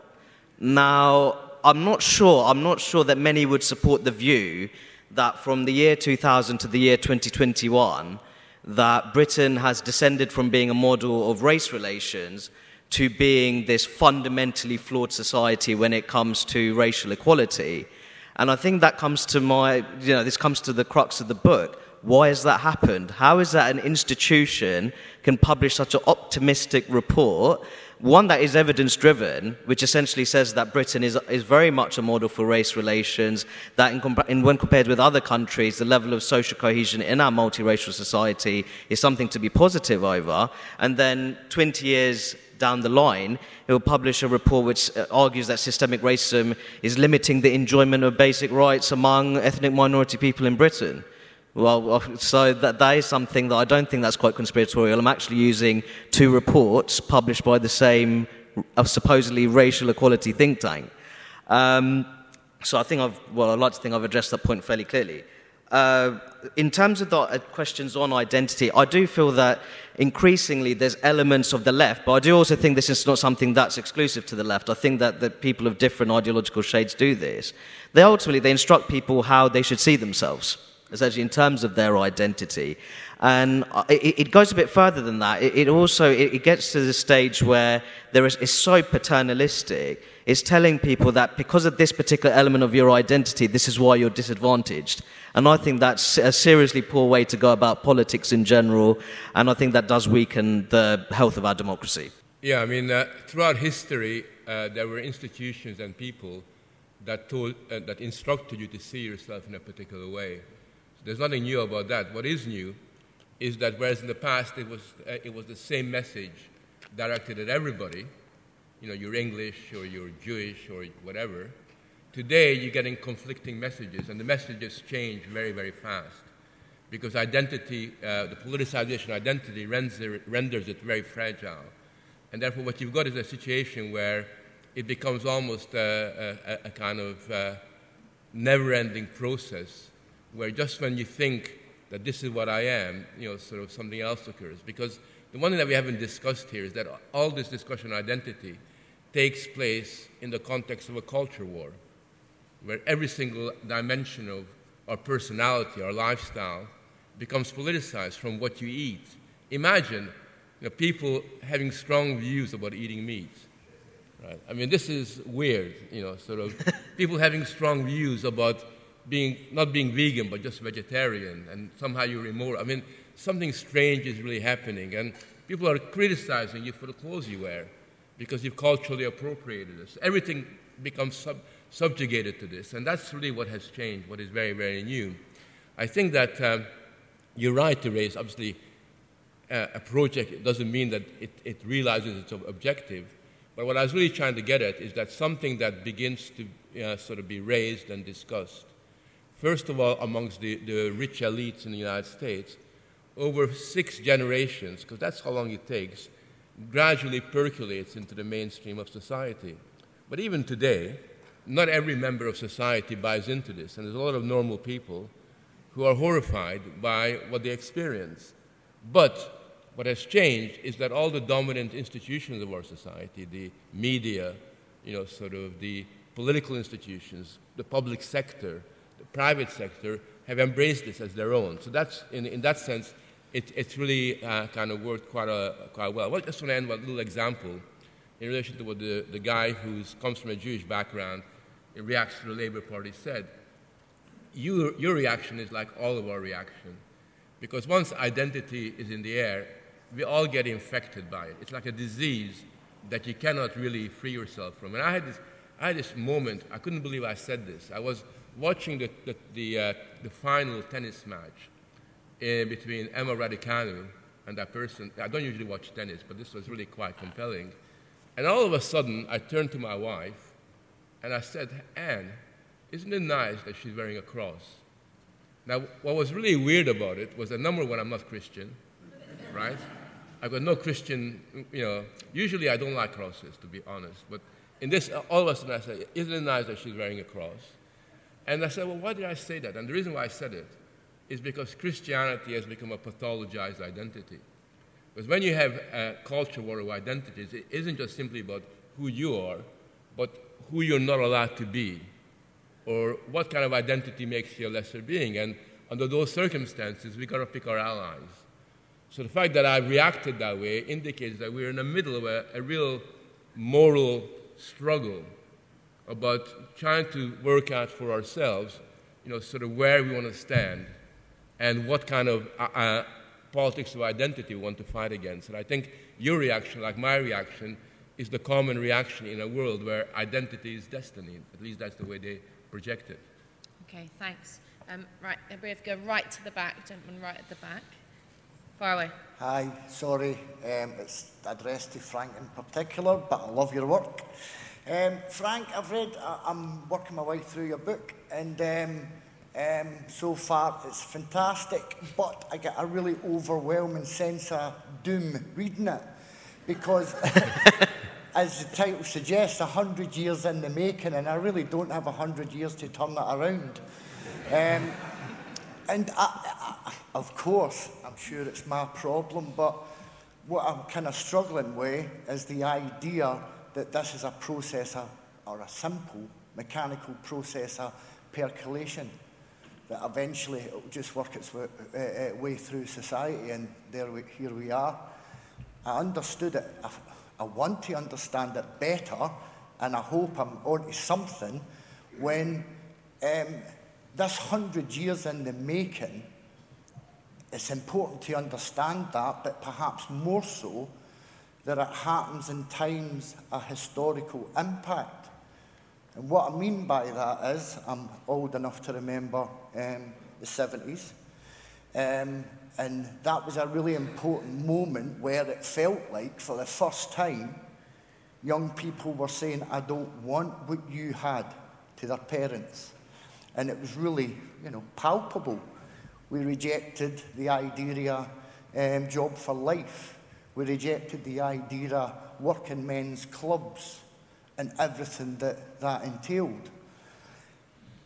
Now, I'm not sure, I'm not sure that many would support the view that from the year 2000 to the year 2021, that Britain has descended from being a model of race relations to being this fundamentally flawed society when it comes to racial equality. And I think that comes to my, you know, this comes to the crux of the book. Why has that happened? How is that an institution can publish such an optimistic report one that is evidence driven, which essentially says that Britain is, is very much a model for race relations, that in, in, when compared with other countries, the level of social cohesion in our multiracial society is something to be positive over. And then 20 years down the line, it will publish a report which uh, argues that systemic racism is limiting the enjoyment of basic rights among ethnic minority people in Britain. Well, so that, that is something that I don't think that's quite conspiratorial. I'm actually using two reports published by the same uh, supposedly racial equality think tank. Um, so I think I've, well, I'd like to think I've addressed that point fairly clearly. Uh, in terms of the uh, questions on identity, I do feel that increasingly there's elements of the left, but I do also think this is not something that's exclusive to the left. I think that the people of different ideological shades do this. They ultimately they instruct people how they should see themselves essentially in terms of their identity. And it, it goes a bit further than that. It, it also it, it, gets to the stage where there is it's so paternalistic. It's telling people that because of this particular element of your identity, this is why you're disadvantaged. And I think that's a seriously poor way to go about politics in general. And I think that does weaken the health of our democracy. Yeah, I mean, uh, throughout history, uh, there were institutions and people that, told, uh, that instructed you to see yourself in a particular way. There's nothing new about that. What is new is that whereas in the past it was, uh, it was the same message directed at everybody, you know, you're English or you're Jewish or whatever, today you're getting conflicting messages, and the messages change very, very fast. Because identity, uh, the politicization of identity renders, it very fragile. And therefore, what you've got is a situation where it becomes almost a, a, a kind of uh, never ending process where just when you think that this is what I am, you know, sort of something else occurs. Because the one thing that we haven't discussed here is that all this discussion on identity takes place in the context of a culture war, where every single dimension of our personality, our lifestyle, becomes politicized from what you eat. Imagine you know, people having strong views about eating meat. Right? I mean, this is weird, you know, sort of people having strong views about being not being vegan but just vegetarian, and somehow you remove. I mean, something strange is really happening, and people are criticizing you for the clothes you wear because you've culturally appropriated this. Everything becomes sub, subjugated to this. And that's really what has changed, what is very, very new. I think that um, you're right to raise, obviously, uh, a project it doesn't mean that it, it realizes its objective. But what I was really trying to get at is that something that begins to uh, sort of be raised and discussed, first of all, amongst the, the rich elites in the United States, over six generations, because that's how long it takes, gradually percolates into the mainstream of society. But even today, not every member of society buys into this, and there's a lot of normal people who are horrified by what they experience. But what has changed is that all the dominant institutions of our society, the media, you know, sort of the political institutions, the public sector, private sector, have embraced this as their own. So that's, in, in that sense, it, it's really uh, kind of worked quite, a, quite well. Well, just want to end with a little example in relation to what the, the guy who comes from a Jewish background in reaction to the Labour Party said. You, your reaction is like all of our reaction. Because once identity is in the air, we all get infected by it. It's like a disease that you cannot really free yourself from. And I had this, I had this moment, I couldn't believe I said this. I was watching the, the, the, uh, the final tennis match uh, between Emma Raducanu and that person. I don't usually watch tennis, but this was really quite compelling. And all of a sudden, I turned to my wife and I said, Anne, isn't it nice that she's wearing a cross? Now, what was really weird about it was that number one, I'm not Christian, right? I've got no Christian, you know, usually I don't like crosses, to be honest. But in this, all of a sudden I said, isn't it nice that she's wearing a cross? And I said, well, why did I say that? And the reason why I said it is because Christianity has become a pathologized identity. Because when you have a culture war of identities, it isn't just simply about who you are, but who you're not allowed to be, or what kind of identity makes you a lesser being. And under those circumstances, we've got to pick our allies. So the fact that I reacted that way indicates that we're in the middle of a, a real moral struggle about trying to work out for ourselves, you know, sort of where we want to stand and what kind of uh, uh, politics of identity we want to fight against. And I think your reaction, like my reaction, is the common reaction in a world where identity is destiny. At least that's the way they project it. Okay, thanks. Um, right, we have to go right to the back, gentleman right at the back. Far away. Hi, sorry, um, it's addressed to Frank in particular, but I love your work. Um, Frank, I've read, uh, I'm working my way through your book, and um, um, so far it's fantastic, but I get a really overwhelming sense of doom reading it, because as the title suggests, a hundred years in the making, and I really don't have a hundred years to turn that around. Um, and I, I, of course, I'm sure it's my problem, but what I'm kind of struggling with is the idea that this is a processor or a simple mechanical processor percolation that eventually it will just work its way, uh, uh, way through society, and there we, here we are. I understood it. I, I want to understand it better, and I hope I'm onto something when um, this hundred years in the making, it's important to understand that, but perhaps more so that it happens in times of historical impact. And what I mean by that is, I'm old enough to remember um, the 70s, um, and that was a really important moment where it felt like, for the first time, young people were saying, I don't want what you had to their parents. And it was really, you know, palpable. We rejected the idea um, job for life. We rejected the idea of working men's clubs and everything that that entailed.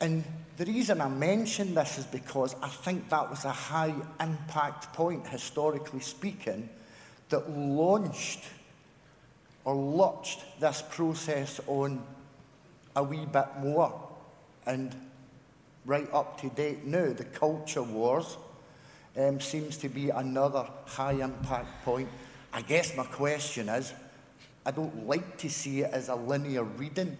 And the reason I mention this is because I think that was a high impact point, historically speaking, that launched or launched this process on a wee bit more. And right up to date now, the culture wars um, seems to be another high impact point. I guess my question is I don't like to see it as a linear reading.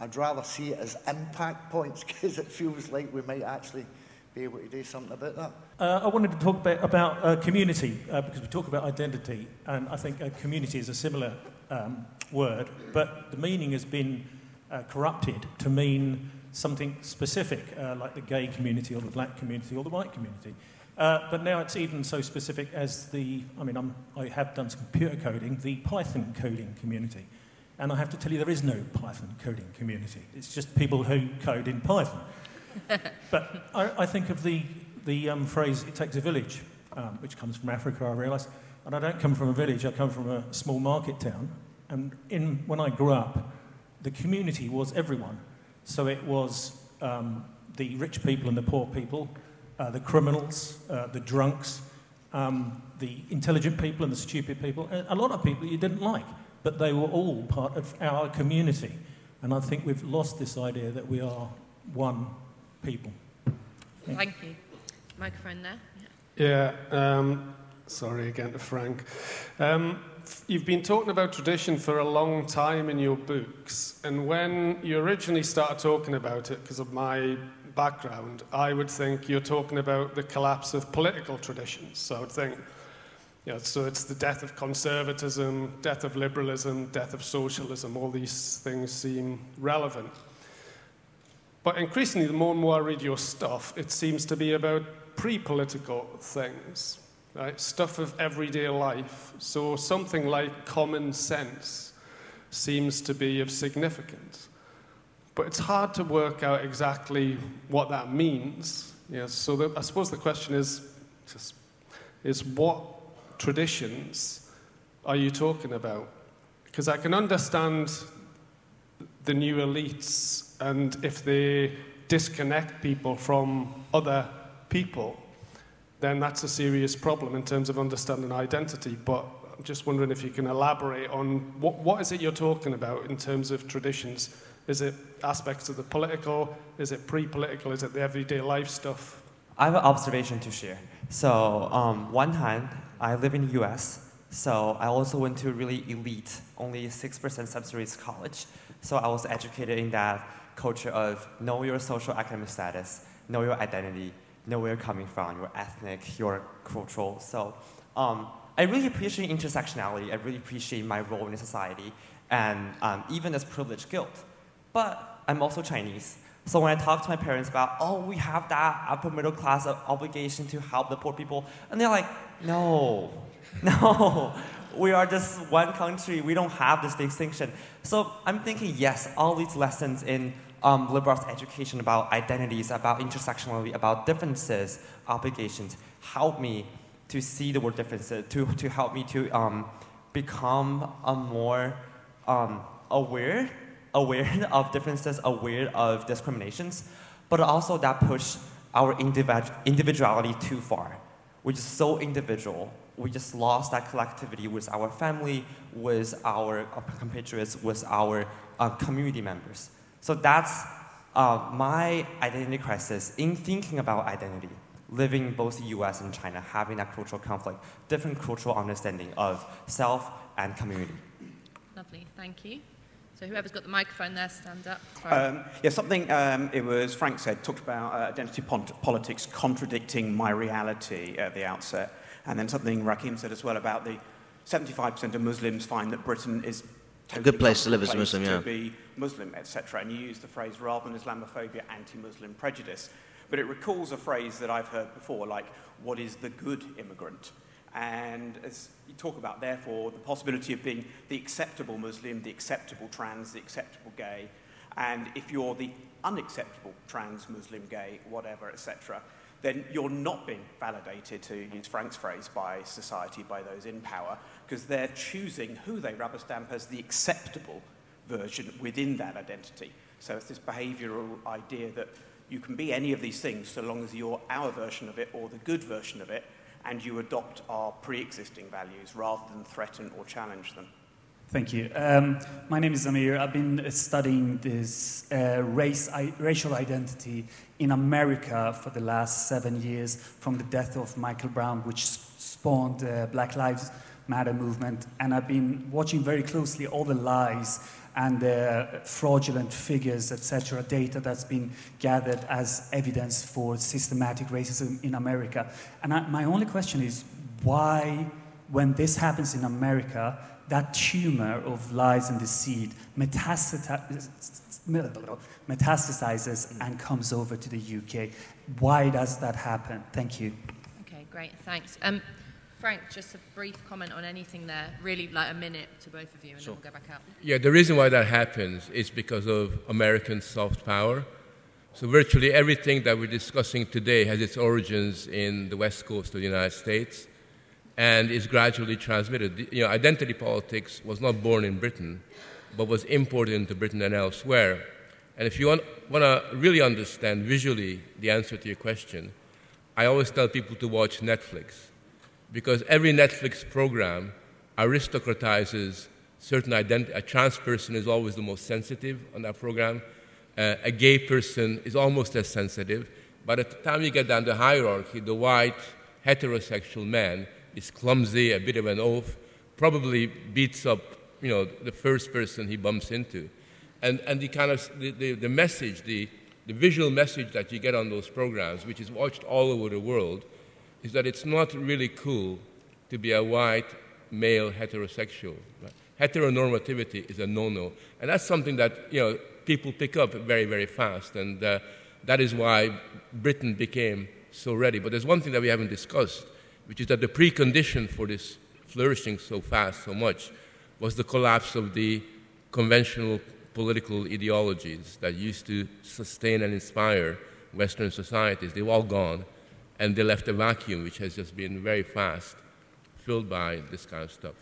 I'd rather see it as impact points because it feels like we might actually be able to do something about that. Uh, I wanted to talk a bit about uh, community uh, because we talk about identity, and I think community is a similar um, word, but the meaning has been uh, corrupted to mean something specific, uh, like the gay community or the black community or the white community. Uh, but now it's even so specific as the, I mean, I'm, I have done some computer coding, the Python coding community. And I have to tell you, there is no Python coding community. It's just people who code in Python. but I, I, think of the, the um, phrase, it takes a village, um, which comes from Africa, I realise. And I don't come from a village, I come from a small market town. And in, when I grew up, the community was everyone. So it was um, the rich people and the poor people, uh, the criminals, uh, the drunks, um, the intelligent people and the stupid people, a lot of people you didn't like, but they were all part of our community. And I think we've lost this idea that we are one people. Thank you. Microphone there. Yeah, yeah um, sorry again to Frank. Um, you've been talking about tradition for a long time in your books, and when you originally started talking about it, because of my background, I would think you're talking about the collapse of political traditions. So I would think, you know, so it's the death of conservatism, death of liberalism, death of socialism. All these things seem relevant. But increasingly, the more and more I read your stuff, it seems to be about pre political things, right? Stuff of everyday life. So something like common sense seems to be of significance. But it's hard to work out exactly what that means. So the, I suppose the question is, just, is what traditions are you talking about? Because I can understand the new elites and if they disconnect people from other people, then that's a serious problem in terms of understanding identity. But I'm just wondering if you can elaborate on what, what is it you're talking about in terms of traditions is it aspects of the political? Is it pre-political? Is it the everyday life stuff? I have an observation to share. So um, one time, I live in the U.S., so I also went to a really elite, only 6% subsidies college. So I was educated in that culture of know your social academic status, know your identity, know where you're coming from, your ethnic, your cultural. So um, I really appreciate intersectionality. I really appreciate my role in society, and um, even as privileged guilt. But I'm also Chinese. So when I talk to my parents about, oh, we have that upper middle class obligation to help the poor people, and they're like, no, no, we are just one country. We don't have this distinction. So I'm thinking, yes, all these lessons in um, liberal arts education about identities, about intersectionality, about differences, obligations, help me to see the word differences, to, to help me to um, become a more um, aware aware of differences, aware of discriminations, but also that push our individuality too far. We're just so individual. We just lost that collectivity with our family, with our compatriots, with our uh, community members. So that's uh, my identity crisis in thinking about identity, living both the US and China, having that cultural conflict, different cultural understanding of self and community. Lovely, thank you. So whoever's got the microphone there, stand up. Um, yeah, something um, it was Frank said, talked about uh, identity politics contradicting my reality at the outset. And then something Rakib said as well about the 75% of Muslims find that Britain is a good place to live as a Muslim, yeah. To be Muslim, etc. And you use the phrase rather than Islamophobia, anti-Muslim prejudice. But it recalls a phrase that I've heard before, like, what is the good immigrant? And as you talk about, therefore, the possibility of being the acceptable Muslim, the acceptable trans, the acceptable gay, and if you're the unacceptable trans, Muslim, gay, whatever, etc., then you're not being validated, to use Frank's phrase, by society, by those in power, because they're choosing who they rubber stamp as the acceptable version within that identity. So it's this behavioral idea that you can be any of these things so long as you're our version of it or the good version of it, and you adopt our pre-existing values rather than threaten or challenge them. Thank you. Um, my name is Amir. I've been studying this uh, race, I, racial identity in America for the last seven years from the death of Michael Brown, which spawned the uh, Black Lives Matter movement. And I've been watching very closely all the lies and the fraudulent figures, etc., data that's been gathered as evidence for systematic racism in America. And I, my only question is why, when this happens in America, that tumor of lies and deceit metastasizes and comes over to the UK. Why does that happen? Thank you. Okay, great, thanks. Um, Frank, just a brief comment on anything there, really like a minute to both of you, and sure. then we'll go back out. Yeah, the reason why that happens is because of American soft power. So, virtually everything that we're discussing today has its origins in the west coast of the United States and is gradually transmitted. You know, identity politics was not born in Britain, but was imported into Britain and elsewhere. And if you want, want to really understand visually the answer to your question, I always tell people to watch Netflix because every Netflix program aristocratizes certain identity. A trans person is always the most sensitive on that program. Uh, a gay person is almost as sensitive. But at the time you get down the hierarchy, the white heterosexual man is clumsy, a bit of an oaf, probably beats up you know, the first person he bumps into. And, and the kind of the, the, the message, the, the visual message that you get on those programs, which is watched all over the world, is that it's not really cool to be a white male heterosexual. Right? Heteronormativity is a no-no, and that's something that you know people pick up very, very fast, and uh, that is why Britain became so ready. But there's one thing that we haven't discussed, which is that the precondition for this flourishing so fast, so much, was the collapse of the conventional political ideologies that used to sustain and inspire Western societies. They've all gone and they left a vacuum which has just been very fast filled by this kind of stuff.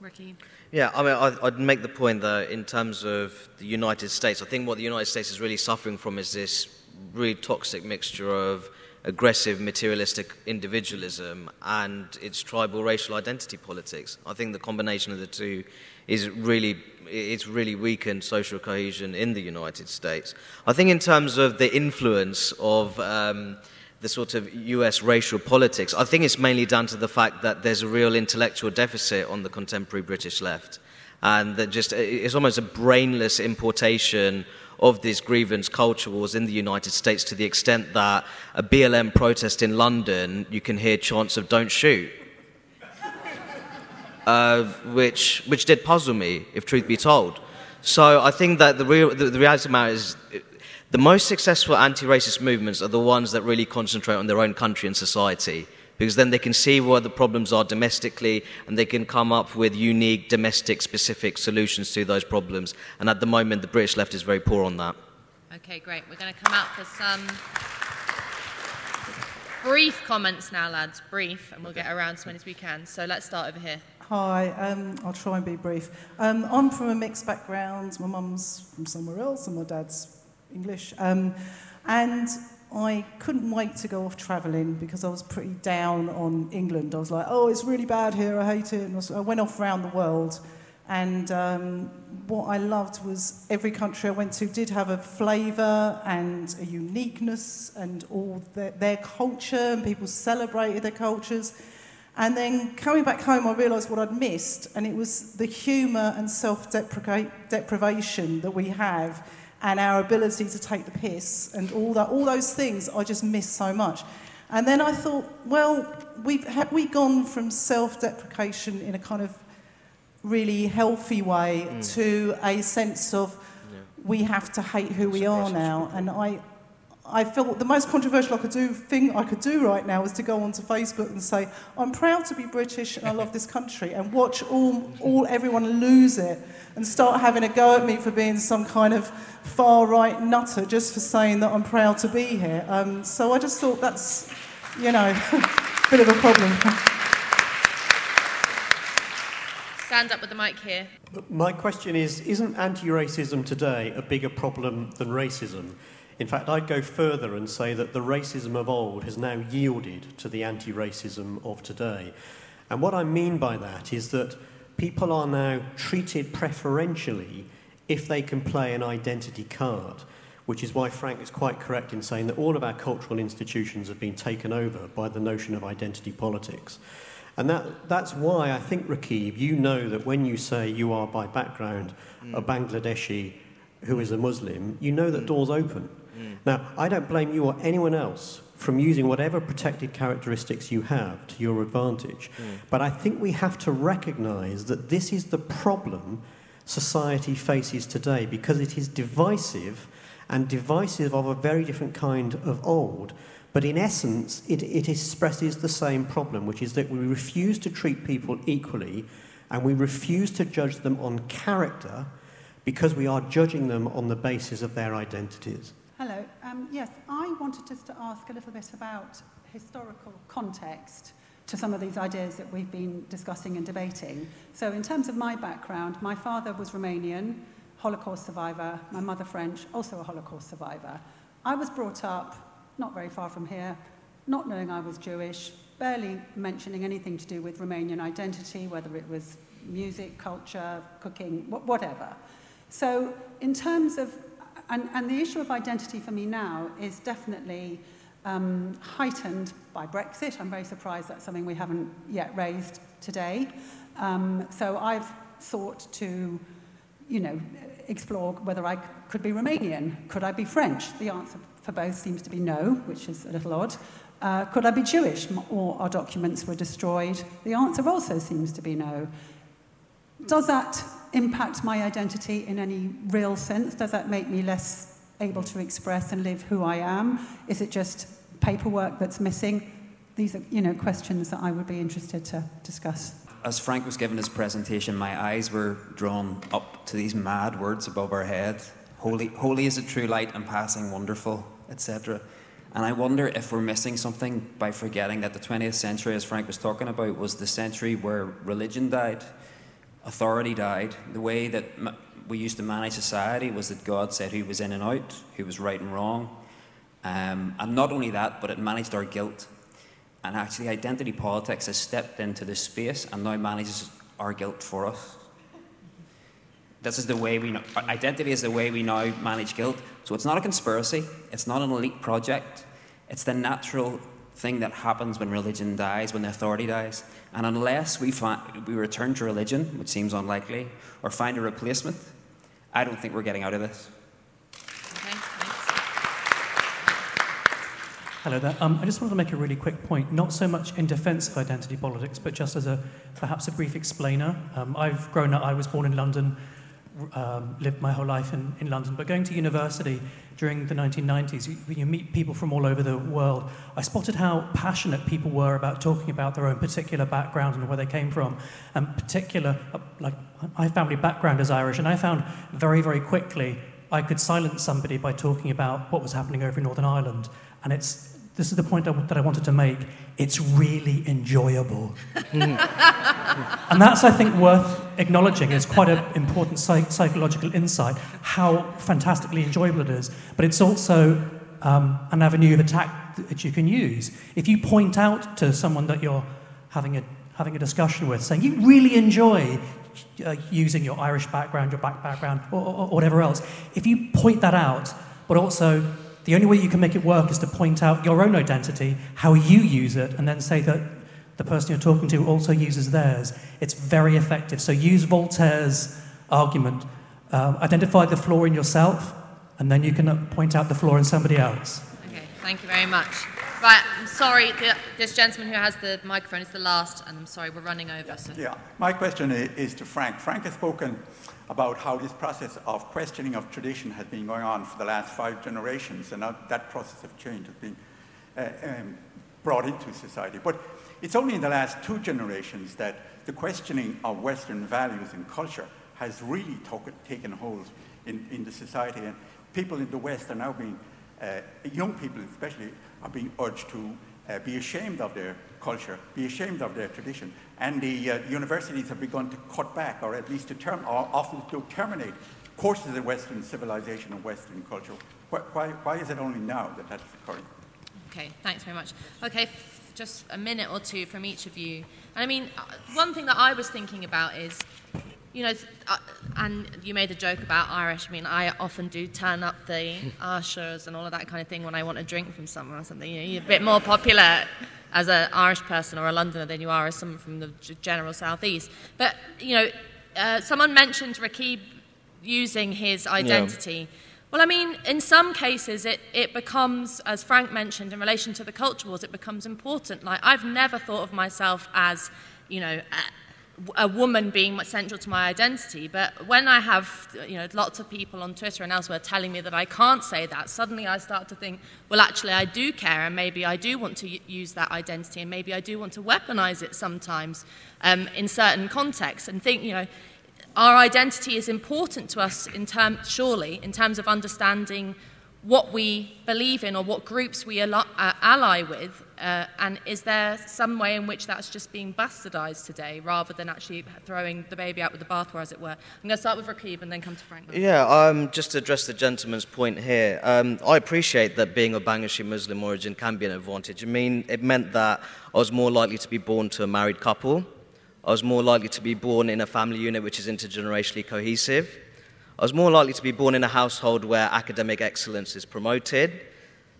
Ricky? Yeah, I mean, I'd make the point that in terms of the United States, I think what the United States is really suffering from is this really toxic mixture of aggressive materialistic individualism and its tribal racial identity politics. I think the combination of the two is really it's really weakened social cohesion in the United States. I think in terms of the influence of um, the sort of US racial politics, I think it's mainly down to the fact that there's a real intellectual deficit on the contemporary British left. And that just it's almost a brainless importation of this grievance culture wars in the United States to the extent that a BLM protest in London, you can hear chants of don't shoot. Uh, which, which did puzzle me, if truth be told. So I think that the, real, the, the reality of the matter is the most successful anti-racist movements are the ones that really concentrate on their own country and society because then they can see where the problems are domestically and they can come up with unique domestic specific solutions to those problems. And at the moment the british left is very poor on that. Okay great. We're going to come out for some brief comments now lads. Brief and we'll get around as many as we can. So let's start over here. Hi, um, I'll try and be brief. Um, I'm from a mixed background. My mum's from somewhere else and my dad's English. Um, and I couldn't wait to go off travelling because I was pretty down on England. I was like, oh, it's really bad here, I hate it. And I went off around the world. And um, what I loved was every country I went to did have a flavour and a uniqueness and all their, their culture, and people celebrated their cultures. And then coming back home, I realised what I'd missed, and it was the humour and self deprivation that we have and our ability to take the piss and all that, all those things I just miss so much. And then I thought, well, we've, have we gone from self-deprecation in a kind of really healthy way mm. to a sense of yeah. we have to hate who we are now? And I, I felt the most controversial I could do thing I could do right now was to go onto Facebook and say, I'm proud to be British and I love this country and watch all, all everyone lose it and start having a go at me for being some kind of far right nutter just for saying that I'm proud to be here. Um, so I just thought that's, you know, a bit of a problem. Stand up with the mic here. My question is Isn't anti racism today a bigger problem than racism? In fact, I'd go further and say that the racism of old has now yielded to the anti racism of today. And what I mean by that is that people are now treated preferentially if they can play an identity card, which is why Frank is quite correct in saying that all of our cultural institutions have been taken over by the notion of identity politics. And that, that's why I think, Rakib, you know that when you say you are by background mm. a Bangladeshi who is a Muslim, you know that mm. doors open. Mm. Now, I don't blame you or anyone else from using whatever protected characteristics you have to your advantage. Mm. But I think we have to recognize that this is the problem society faces today because it is divisive and divisive of a very different kind of old. But in essence, it, it expresses the same problem, which is that we refuse to treat people equally and we refuse to judge them on character because we are judging them on the basis of their identities. Um, yes, I wanted just to ask a little bit about historical context to some of these ideas that we've been discussing and debating. So, in terms of my background, my father was Romanian, Holocaust survivor, my mother French, also a Holocaust survivor. I was brought up not very far from here, not knowing I was Jewish, barely mentioning anything to do with Romanian identity, whether it was music, culture, cooking, whatever. So, in terms of, and, and the issue of identity for me now is definitely um, heightened by Brexit. I'm very surprised that's something we haven't yet raised today. Um, so I've sought to, you know, explore whether I could be Romanian. Could I be French? The answer for both seems to be no, which is a little odd. Uh, could I be Jewish? All our documents were destroyed. The answer also seems to be no. Does that impact my identity in any real sense? Does that make me less able to express and live who I am? Is it just paperwork that's missing? These are, you know, questions that I would be interested to discuss. As Frank was giving his presentation, my eyes were drawn up to these mad words above our head. Holy, holy is a true light and passing wonderful, etc. And I wonder if we're missing something by forgetting that the 20th century, as Frank was talking about, was the century where religion died, authority died. The way that we used to manage society was that God said who was in and out, who was right and wrong. Um, and not only that, but it managed our guilt. And actually, identity politics has stepped into this space and now manages our guilt for us. This is the way we know, identity is the way we now manage guilt. So it's not a conspiracy, it's not an elite project, it's the natural thing that happens when religion dies, when the authority dies. And unless we, find, we return to religion, which seems unlikely, or find a replacement, I don't think we're getting out of this. Hello there. Um, I just wanted to make a really quick point, not so much in defence of identity politics, but just as a perhaps a brief explainer. Um, I've grown up, I was born in London, um, lived my whole life in, in London, but going to university during the 1990s, you, you meet people from all over the world. I spotted how passionate people were about talking about their own particular background and where they came from. And particular, uh, like my family background is Irish, and I found very, very quickly I could silence somebody by talking about what was happening over in Northern Ireland. And it's this is the point that I wanted to make. It's really enjoyable. and that's, I think, worth acknowledging. It's quite an important psych- psychological insight how fantastically enjoyable it is. But it's also um, an avenue of attack that you can use. If you point out to someone that you're having a, having a discussion with, saying you really enjoy uh, using your Irish background, your black background, or, or, or whatever else, if you point that out, but also the only way you can make it work is to point out your own identity, how you use it, and then say that the person you're talking to also uses theirs. It's very effective. So use Voltaire's argument. Uh, identify the flaw in yourself, and then you can uh, point out the flaw in somebody else. Okay, thank you very much. Right, I'm sorry, the, this gentleman who has the microphone is the last, and I'm sorry, we're running over. Yeah, so. yeah. my question is to Frank. Frank has spoken about how this process of questioning of tradition has been going on for the last five generations, and that process of change has been uh, um, brought into society. But it's only in the last two generations that the questioning of Western values and culture has really taken hold in, in the society. And people in the West are now being, uh, young people especially, are being urged to uh, be ashamed of their culture, be ashamed of their tradition. And the uh, universities have begun to cut back, or at least to term, or often to terminate courses in Western civilization and Western culture. Why, why, why is it only now that that's occurring? Okay, thanks very much. Okay, f- just a minute or two from each of you. And I mean, uh, one thing that I was thinking about is you know, uh, and you made a joke about Irish. I mean, I often do turn up the Arshers and all of that kind of thing when I want a drink from someone or something. You know, you're a bit more popular as an Irish person or a Londoner than you are as someone from the general southeast. But you know, uh, someone mentioned Rakib using his identity. Yeah. Well, I mean, in some cases, it, it becomes, as Frank mentioned, in relation to the culture wars, it becomes important. Like, I've never thought of myself as, you know, a woman being central to my identity. But when I have you know, lots of people on Twitter and elsewhere telling me that I can't say that, suddenly I start to think, well, actually, I do care, and maybe I do want to use that identity, and maybe I do want to weaponize it sometimes um, in certain contexts, and think, you know, our identity is important to us in term, surely in terms of understanding what we believe in or what groups we uh, ally with? Uh, and is there some way in which that's just being bastardized today rather than actually throwing the baby out with the bathwater, as it were? I'm going to start with Rakib and then come to Frank. Yeah, um, just to address the gentleman's point here, um, I appreciate that being of Bangladeshi Muslim origin can be an advantage. I mean, it meant that I was more likely to be born to a married couple. I was more likely to be born in a family unit which is intergenerationally cohesive. I was more likely to be born in a household where academic excellence is promoted.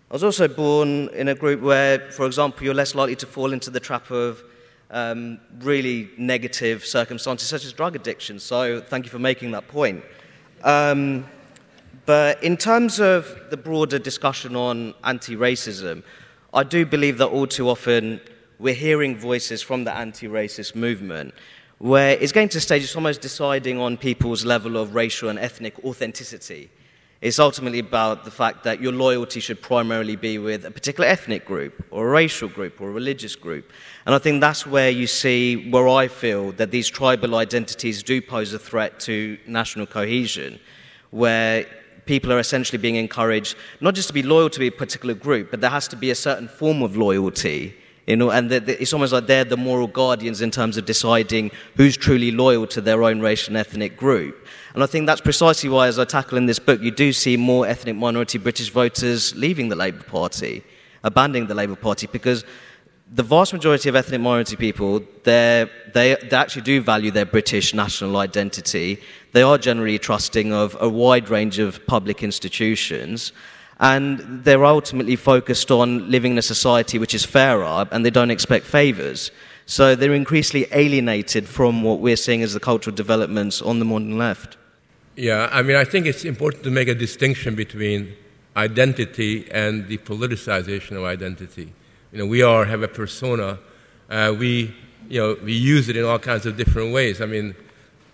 I was also born in a group where, for example, you're less likely to fall into the trap of um, really negative circumstances such as drug addiction. So, thank you for making that point. Um, but in terms of the broader discussion on anti racism, I do believe that all too often we're hearing voices from the anti racist movement where it's going to stage, it's almost deciding on people's level of racial and ethnic authenticity. It's ultimately about the fact that your loyalty should primarily be with a particular ethnic group, or a racial group, or a religious group. And I think that's where you see, where I feel that these tribal identities do pose a threat to national cohesion, where people are essentially being encouraged not just to be loyal to a particular group, but there has to be a certain form of loyalty you know, and it's almost like they're the moral guardians in terms of deciding who's truly loyal to their own racial and ethnic group. And I think that's precisely why, as I tackle in this book, you do see more ethnic minority British voters leaving the Labour Party, abandoning the Labour Party, because the vast majority of ethnic minority people, they, they actually do value their British national identity. They are generally trusting of a wide range of public institutions and they're ultimately focused on living in a society which is fairer and they don't expect favors. So they're increasingly alienated from what we're seeing as the cultural developments on the modern left. Yeah, I mean, I think it's important to make a distinction between identity and the politicization of identity. You know, we are have a persona. Uh, we, you know, we use it in all kinds of different ways. I mean,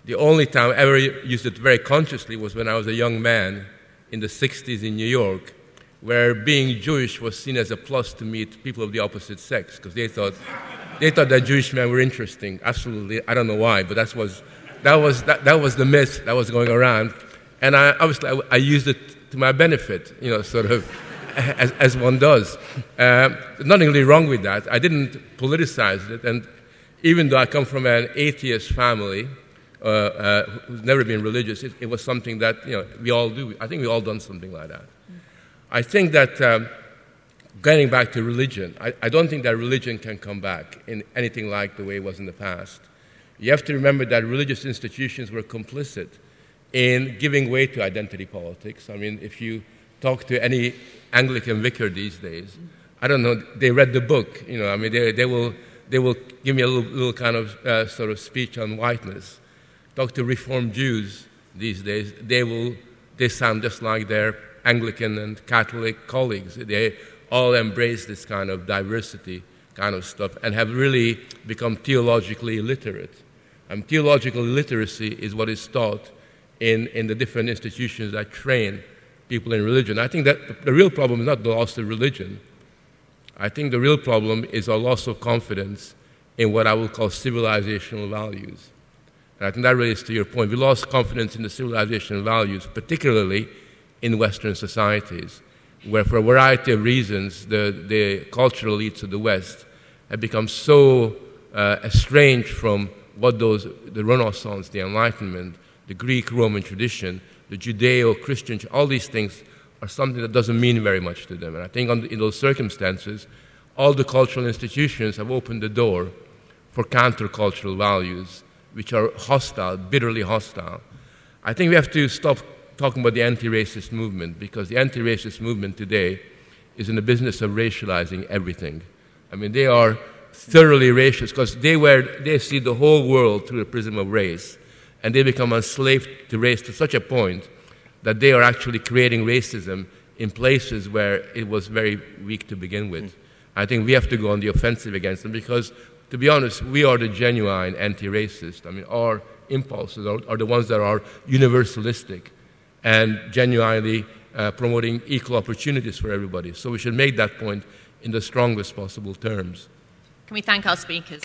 the only time I ever used it very consciously was when I was a young man in the 60s in New York, where being Jewish was seen as a plus to meet people of the opposite sex, because they thought, they thought that Jewish men were interesting. Absolutely. I don't know why, but that was, that was, that, that was the myth that was going around. And I, obviously, I, I used it to my benefit, you know, sort of, as, as one does. Um, nothing really wrong with that. I didn't politicize it. And even though I come from an atheist family, uh, uh, who's never been religious, it, it, was something that you know, we all do. I think we all done something like that. I think that um, getting back to religion, I, I, don't think that religion can come back in anything like the way it was in the past. You have to remember that religious institutions were complicit in giving way to identity politics. I mean, if you talk to any Anglican vicar these days, I don't know, they read the book, you know, I mean, they, they, will, they will give me a little, little kind of uh, sort of speech on whiteness. Talk to Reformed Jews these days, they will, they sound just like their Anglican and Catholic colleagues. They all embrace this kind of diversity kind of stuff and have really become theologically literate. And theological literacy is what is taught in, in the different institutions that train people in religion. I think that the real problem is not the loss of religion. I think the real problem is a loss of confidence in what I would call civilizational values. And I think that relates to your point. We lost confidence in the civilizational values, particularly in Western societies, where for a variety of reasons the, the cultural elites of the West have become so uh, estranged from what those, the Renaissance, the Enlightenment, the Greek Roman tradition, the Judeo Christian, all these things are something that doesn't mean very much to them. And I think in those circumstances, all the cultural institutions have opened the door for countercultural values, which are hostile, bitterly hostile. I think we have to stop talking about the anti racist movement because the anti racist movement today is in the business of racializing everything. I mean, they are thoroughly racist because they, they see the whole world through the prism of race and they become enslaved to race to such a point that they are actually creating racism in places where it was very weak to begin with. Mm. I think we have to go on the offensive against them because to be honest, we are the genuine anti racist. I mean, our impulses are, are, the ones that are universalistic and genuinely uh, promoting equal opportunities for everybody. So we should make that point in the strongest possible terms. Can we thank our speakers?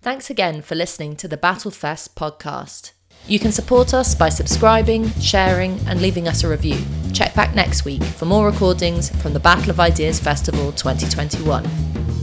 Thanks again for listening to the Battlefest podcast. You can support us by subscribing, sharing, and leaving us a review. Check back next week for more recordings from the Battle of Ideas Festival 2021.